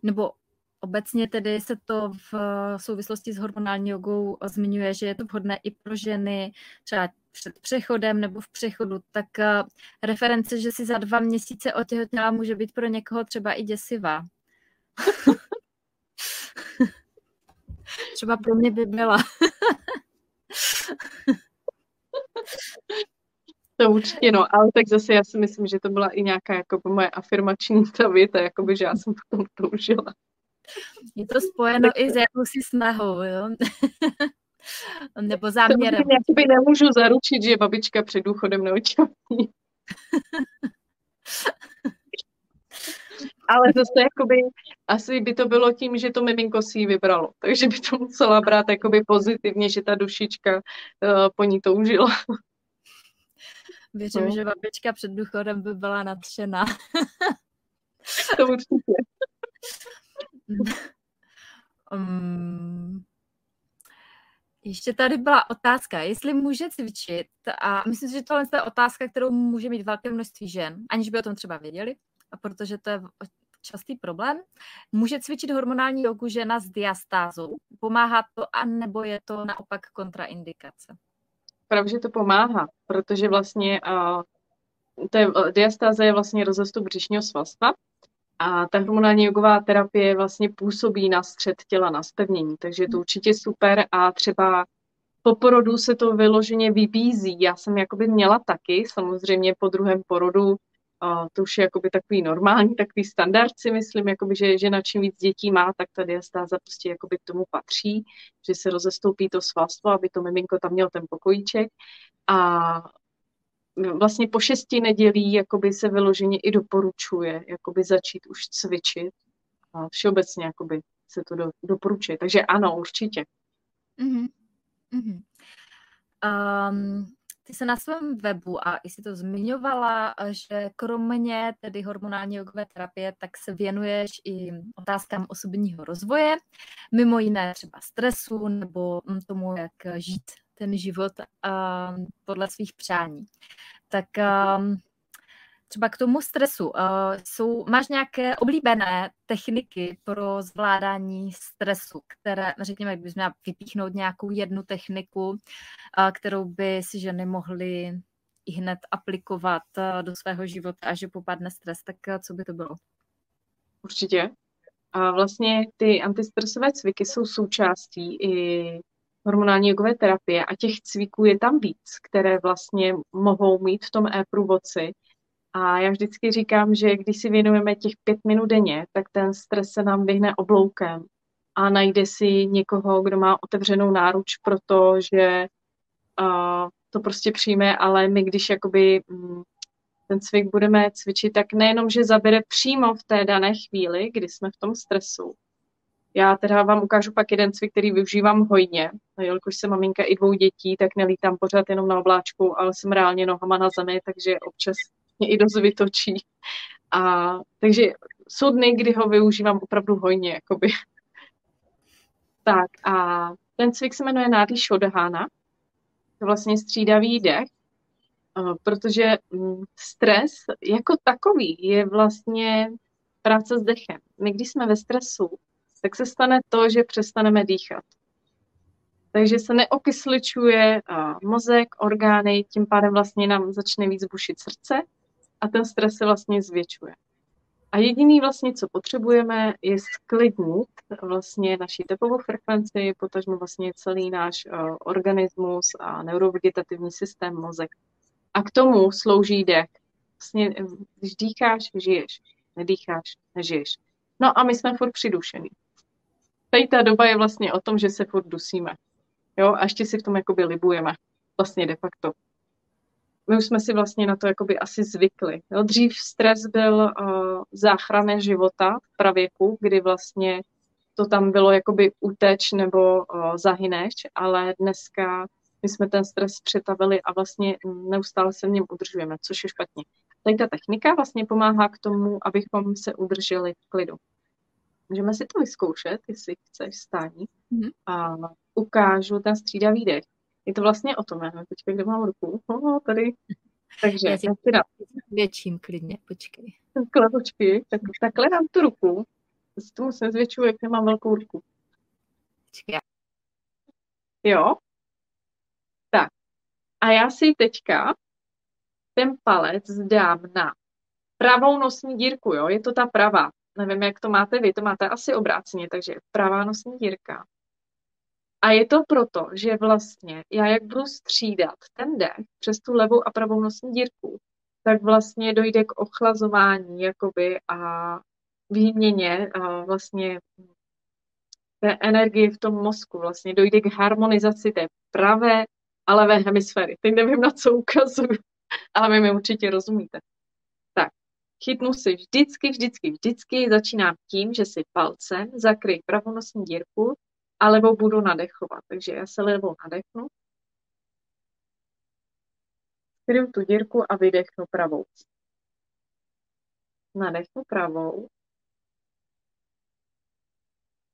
S1: nebo obecně tedy se to v souvislosti s hormonální jogou zmiňuje, že je to vhodné i pro ženy, třeba před přechodem nebo v přechodu, tak uh, reference, že si za dva měsíce otěhotněla, může být pro někoho třeba i děsivá. třeba pro mě by byla.
S2: To určitě, no, ale tak zase já si myslím, že to byla i nějaká jako moje afirmační ta věta, jakoby, že já jsem potom toužila.
S1: Je to spojeno tak... i s jakousi snahou, jo? Nebo záměrem.
S2: Já by nemůžu zaručit, že babička před důchodem neočeví. Ale zase jakoby, asi by to bylo tím, že to miminko si ji vybralo. Takže by to musela brát jakoby pozitivně, že ta dušička uh, po ní toužila.
S1: Věřím, no. že babička před důchodem by byla nadšená.
S2: to určitě.
S1: um, ještě tady byla otázka, jestli může cvičit, a myslím si, že tohle je otázka, kterou může mít velké množství žen, aniž by o tom třeba věděli, a protože to je častý problém. Může cvičit hormonální jogu žena s diastázou? Pomáhá to, anebo je to naopak kontraindikace?
S2: Právě, že to pomáhá, protože vlastně uh, to je, diastáze je vlastně rozestup břišního svalstva a ta hormonální jogová terapie vlastně působí na střed těla, na spevnění, takže je to určitě super a třeba po porodu se to vyloženě vybízí. Já jsem jakoby měla taky, samozřejmě po druhém porodu, a to už je jakoby takový normální, takový standard si myslím, jakoby, že žena čím víc dětí má, tak ta diastáza prostě jakoby k tomu patří, že se rozestoupí to svalstvo, aby to miminko tam měl ten pokojíček. A vlastně po šesti nedělí jakoby se vyloženě i doporučuje jakoby začít už cvičit. A všeobecně jakoby se to do, doporučuje. Takže ano, určitě. Mm-hmm.
S1: Mm-hmm. Um, ty se na svém webu, a jsi to zmiňovala, že kromě tedy hormonální jogové terapie, tak se věnuješ i otázkám osobního rozvoje, mimo jiné třeba stresu nebo tomu, jak žít ten život uh, podle svých přání. Tak um, třeba k tomu stresu. Uh, jsou, máš nějaké oblíbené techniky pro zvládání stresu, které, řekněme, bys měla vypíchnout nějakou jednu techniku, uh, kterou by si ženy mohly i hned aplikovat uh, do svého života a že popadne stres, tak co by to bylo?
S2: Určitě. A vlastně ty antistresové cviky jsou součástí i hormonální jogové terapie a těch cviků je tam víc, které vlastně mohou mít v tom e-průvodci. A já vždycky říkám, že když si věnujeme těch pět minut denně, tak ten stres se nám vyhne obloukem a najde si někoho, kdo má otevřenou náruč, protože uh, to prostě přijme, ale my když jakoby um, ten cvik budeme cvičit, tak nejenom, že zabere přímo v té dané chvíli, kdy jsme v tom stresu, já teda vám ukážu pak jeden cvik, který využívám hojně. Jelikož jsem maminka i dvou dětí, tak nelítám pořád jenom na obláčku, ale jsem reálně nohama na zemi, takže občas mě i dost vytočí. A, takže jsou dny, kdy ho využívám opravdu hojně. Jakoby. Tak a ten cvik se jmenuje Nádý Shodhana. To vlastně střídavý dech, protože mm, stres jako takový je vlastně práce s dechem. My, když jsme ve stresu, tak se stane to, že přestaneme dýchat. Takže se neokysličuje mozek, orgány, tím pádem vlastně nám začne víc bušit srdce a ten stres se vlastně zvětšuje. A jediný vlastně, co potřebujeme, je sklidnit vlastně naší tepovou frekvenci, potažmo vlastně celý náš uh, organismus a neurovegetativní systém mozek. A k tomu slouží dech. Vlastně, když dýcháš, žiješ. Nedýcháš, nežiješ. No a my jsme furt přidušený tady ta doba je vlastně o tom, že se furt dusíme. Jo, a ještě si v tom jakoby libujeme. Vlastně de facto. My už jsme si vlastně na to jakoby asi zvykli. Jo, dřív stres byl uh, záchranné života v pravěku, kdy vlastně to tam bylo jakoby uteč nebo uh, zahyneš, ale dneska my jsme ten stres přetavili a vlastně neustále se v něm udržujeme, což je špatně. Tady ta technika vlastně pomáhá k tomu, abychom se udrželi v klidu. Můžeme si to vyzkoušet, jestli chceš stání. Mm-hmm. A ukážu ten střídavý dech. Je to vlastně o tom, já teďka, kde mám ruku. Oh, tady. Takže já
S1: si teda... Větším klidně, počkej.
S2: Takhle, počkej. Tak, takhle dám tu ruku. Si to musím zvětšovat, jak nemám velkou ruku.
S1: Počkej.
S2: Jo? Tak. A já si teďka ten palec dám na pravou nosní dírku, jo? Je to ta pravá nevím, jak to máte vy, to máte asi obráceně, takže pravá nosní dírka. A je to proto, že vlastně já jak budu střídat ten dech přes tu levou a pravou nosní dírku, tak vlastně dojde k ochlazování jakoby a výměně a vlastně té energie v tom mozku. Vlastně dojde k harmonizaci té pravé a levé hemisféry. Teď nevím, na co ukazuju, ale vy mi určitě rozumíte. Chytnu si vždycky, vždycky, vždycky, začínám tím, že si palcem zakryj pravonosní dírku a levou budu nadechovat. Takže já se levou nadechnu, skryju tu dírku a vydechnu pravou. Nadechnu pravou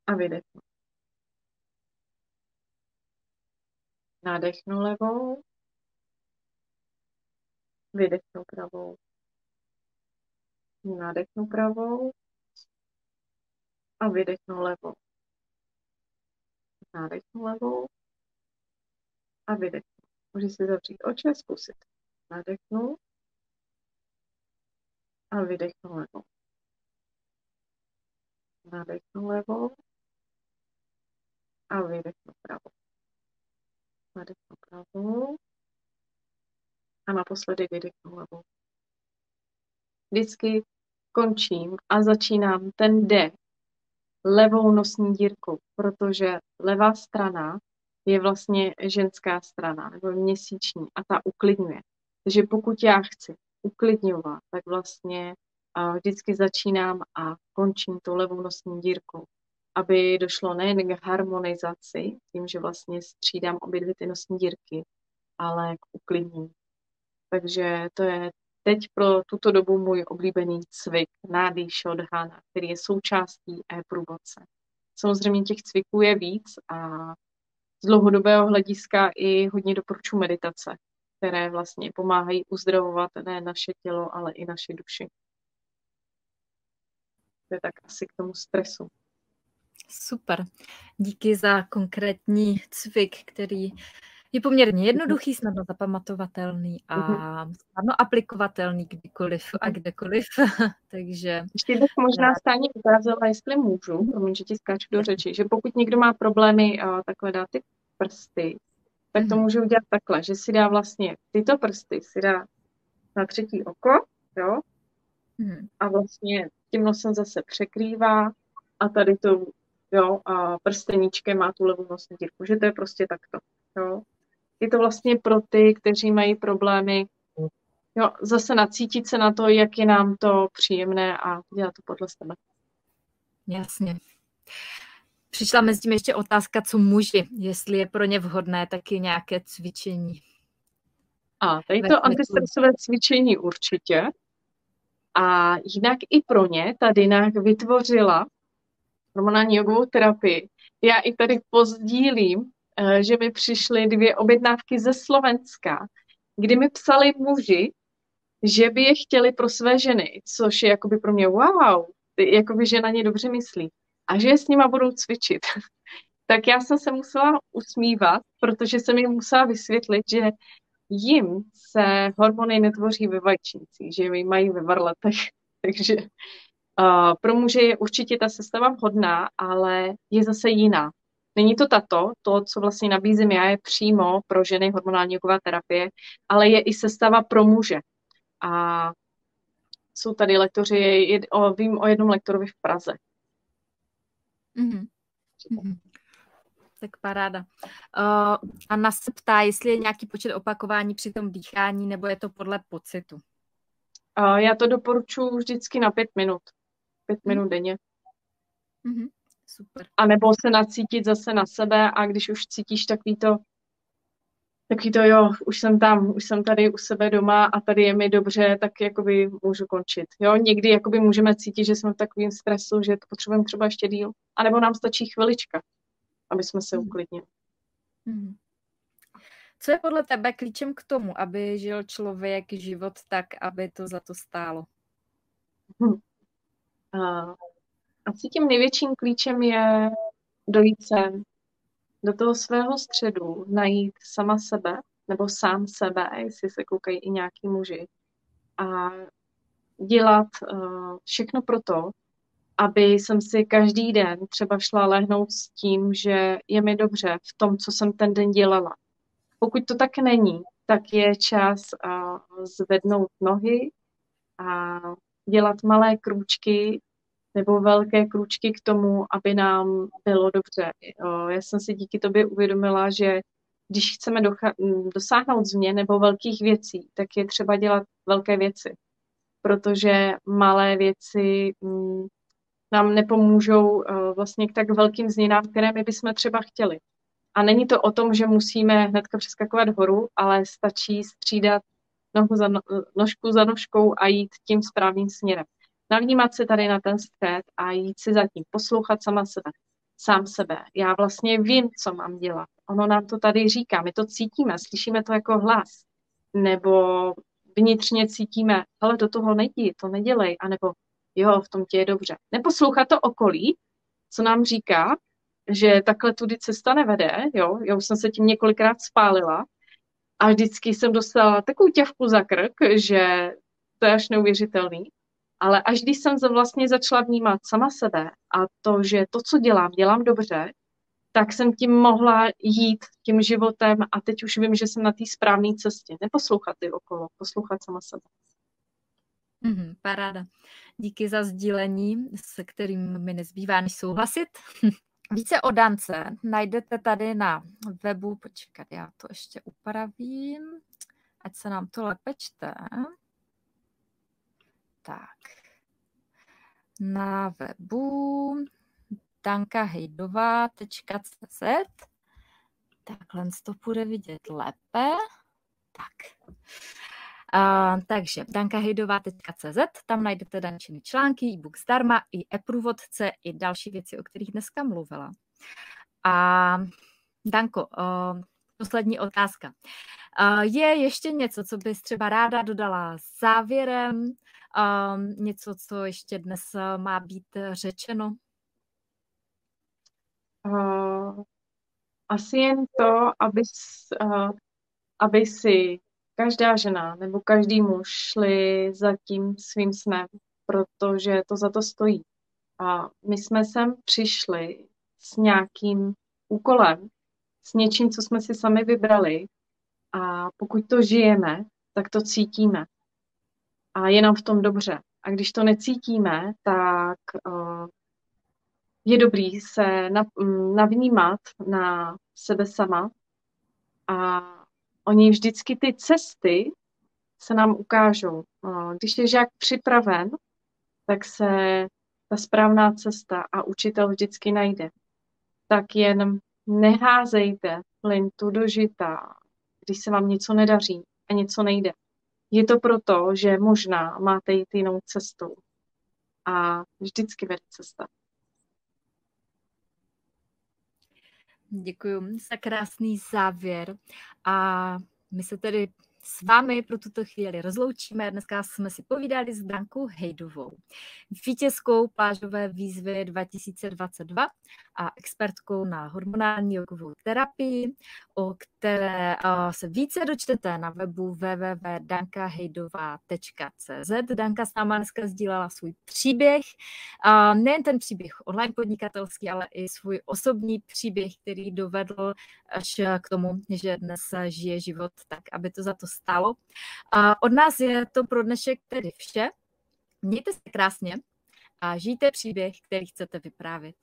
S2: a vydechnu. Nadechnu levou, vydechnu pravou. Nádechnu pravou a vydechnu levou. Nádechnu levou a vydechnu. Může si zavřít oči a zkusit. Nádechnu a vydechnu levou. Nádechnu levou a vydechnu pravou. Nadechnu pravou a naposledy vydechnu levou vždycky končím a začínám ten dech levou nosní dírkou, protože levá strana je vlastně ženská strana nebo měsíční a ta uklidňuje. Takže pokud já chci uklidňovat, tak vlastně vždycky začínám a končím tou levou nosní dírkou, aby došlo nejen k harmonizaci, tím, že vlastně střídám obě dvě ty nosní dírky, ale k uklidnění. Takže to je teď pro tuto dobu můj oblíbený cvik Nády Shodhana, který je součástí e-průvodce. Samozřejmě těch cviků je víc a z dlouhodobého hlediska i hodně doporučuji meditace. které vlastně pomáhají uzdravovat ne naše tělo, ale i naše duši. To je tak asi k tomu stresu.
S1: Super. Díky za konkrétní cvik, který je poměrně jednoduchý, snadno zapamatovatelný a mhm. snadno aplikovatelný kdykoliv a mhm. kdekoliv. Takže...
S2: Ještě bych možná stání ukázala, jestli můžu, promiň, že ti skáču do řeči, že pokud někdo má problémy a takhle dá ty prsty, tak to mhm. může udělat takhle, že si dá vlastně tyto prsty, si dá na třetí oko, jo, a vlastně tím nosem zase překrývá a tady to, jo, a prsteníčkem má tu levou nosní dírku, že to je prostě takto, jo. Je to vlastně pro ty, kteří mají problémy, jo, zase nacítit se na to, jak je nám to příjemné a dělat to podle sebe.
S1: Jasně. Přišla mezi tím ještě otázka, co muži, jestli je pro ně vhodné taky nějaké cvičení.
S2: A tady to antistresové cvičení určitě. A jinak i pro ně ta Dinách vytvořila hormonální jogovou terapii. Já i tady pozdílím, že mi přišly dvě objednávky ze Slovenska, kdy mi psali muži, že by je chtěli pro své ženy, což je jakoby pro mě wow, jakoby, že na ně dobře myslí. A že je s nima budou cvičit. tak já jsem se musela usmívat, protože jsem jim musela vysvětlit, že jim se hormony netvoří ve vajčnicích, že je mají ve varletech. Takže uh, pro muže je určitě ta sestava vhodná, ale je zase jiná. Není to tato, to, co vlastně nabízím já, je přímo pro ženy hormonální jogová terapie, ale je i sestava pro muže. A jsou tady lektoři, je, o, vím o jednom lektorovi v Praze.
S1: Mm-hmm. Mm-hmm. Tak paráda. Uh, Anna se ptá, jestli je nějaký počet opakování při tom dýchání, nebo je to podle pocitu.
S2: Uh, já to doporučuji vždycky na pět minut. Pět minut denně.
S1: Mm-hmm. Super.
S2: A nebo se nacítit zase na sebe a když už cítíš takový to, takový to jo, už jsem tam, už jsem tady u sebe doma a tady je mi dobře, tak jakoby můžu končit. Jo, někdy jakoby můžeme cítit, že jsme v takovém stresu, že to potřebujeme třeba ještě díl. A nebo nám stačí chvilička aby jsme se hmm. uklidnili.
S1: Hmm. Co je podle tebe klíčem k tomu, aby žil člověk život tak, aby to za to stálo?
S2: Hmm. Asi tím největším klíčem je dojít sem do toho svého středu, najít sama sebe, nebo sám sebe, jestli se koukají i nějaký muži, a dělat uh, všechno pro to, aby jsem si každý den třeba šla lehnout s tím, že je mi dobře v tom, co jsem ten den dělala. Pokud to tak není, tak je čas zvednout nohy a dělat malé krůčky nebo velké krůčky k tomu, aby nám bylo dobře. Já jsem si díky tobě uvědomila, že když chceme dosáhnout změn nebo velkých věcí, tak je třeba dělat velké věci, protože malé věci mm, nám nepomůžou vlastně k tak velkým změnám, které my bychom třeba chtěli. A není to o tom, že musíme hnedka přeskakovat horu, ale stačí střídat nohu za no, nožku za nožkou a jít tím správným směrem. Navnímat se tady na ten střed a jít si za tím, poslouchat sama sebe, sám sebe. Já vlastně vím, co mám dělat. Ono nám to tady říká, my to cítíme, slyšíme to jako hlas. Nebo vnitřně cítíme, ale do toho nejdi, to nedělej, anebo jo, v tom tě je dobře. Neposlouchat to okolí, co nám říká, že takhle tudy cesta nevede, jo, já už jsem se tím několikrát spálila a vždycky jsem dostala takovou těvku za krk, že to je až neuvěřitelný, ale až když jsem vlastně začala vnímat sama sebe a to, že to, co dělám, dělám dobře, tak jsem tím mohla jít tím životem a teď už vím, že jsem na té správné cestě. Neposlouchat ty okolo, poslouchat sama sebe.
S1: Mm-hmm, paráda. Díky za sdílení, se kterým mi nezbývá než souhlasit. Více o Dance najdete tady na webu, počkat, já to ještě upravím, ať se nám to lépe čte. Tak, na webu dankahejdová.cz Takhle to bude vidět lépe. Tak. Uh, takže dankahejdová.cz, tam najdete dančiny články, e-book zdarma, i e-průvodce, i další věci, o kterých dneska mluvila. A Danko, uh, poslední otázka. Je ještě něco, co bys třeba ráda dodala závěrem? Něco, co ještě dnes má být řečeno?
S2: Uh, asi jen to, aby, uh, aby si každá žena nebo každý muž šli za tím svým snem, protože to za to stojí. A my jsme sem přišli s nějakým úkolem, s něčím, co jsme si sami vybrali a pokud to žijeme, tak to cítíme. A je nám v tom dobře. A když to necítíme, tak uh, je dobrý se mm, navnímat na sebe sama a oni vždycky ty cesty se nám ukážou. Když je žák připraven, tak se ta správná cesta a učitel vždycky najde. Tak jen neházejte flintu do žita, když se vám něco nedaří a něco nejde. Je to proto, že možná máte jít jinou cestou. A vždycky vede cesta.
S1: Děkuji za krásný závěr. A my se tedy s vámi pro tuto chvíli rozloučíme. Dneska jsme si povídali s Dankou Hejdovou, vítězkou plážové výzvy 2022 a expertkou na hormonální jogovou terapii, o které se více dočtete na webu www.dankahejdová.cz. Danka s náma dneska sdílela svůj příběh, nejen ten příběh online podnikatelský, ale i svůj osobní příběh, který dovedl až k tomu, že dnes žije život tak, aby to za to stálo. Od nás je to pro dnešek tedy vše. Mějte se krásně a žijte příběh, který chcete vyprávět.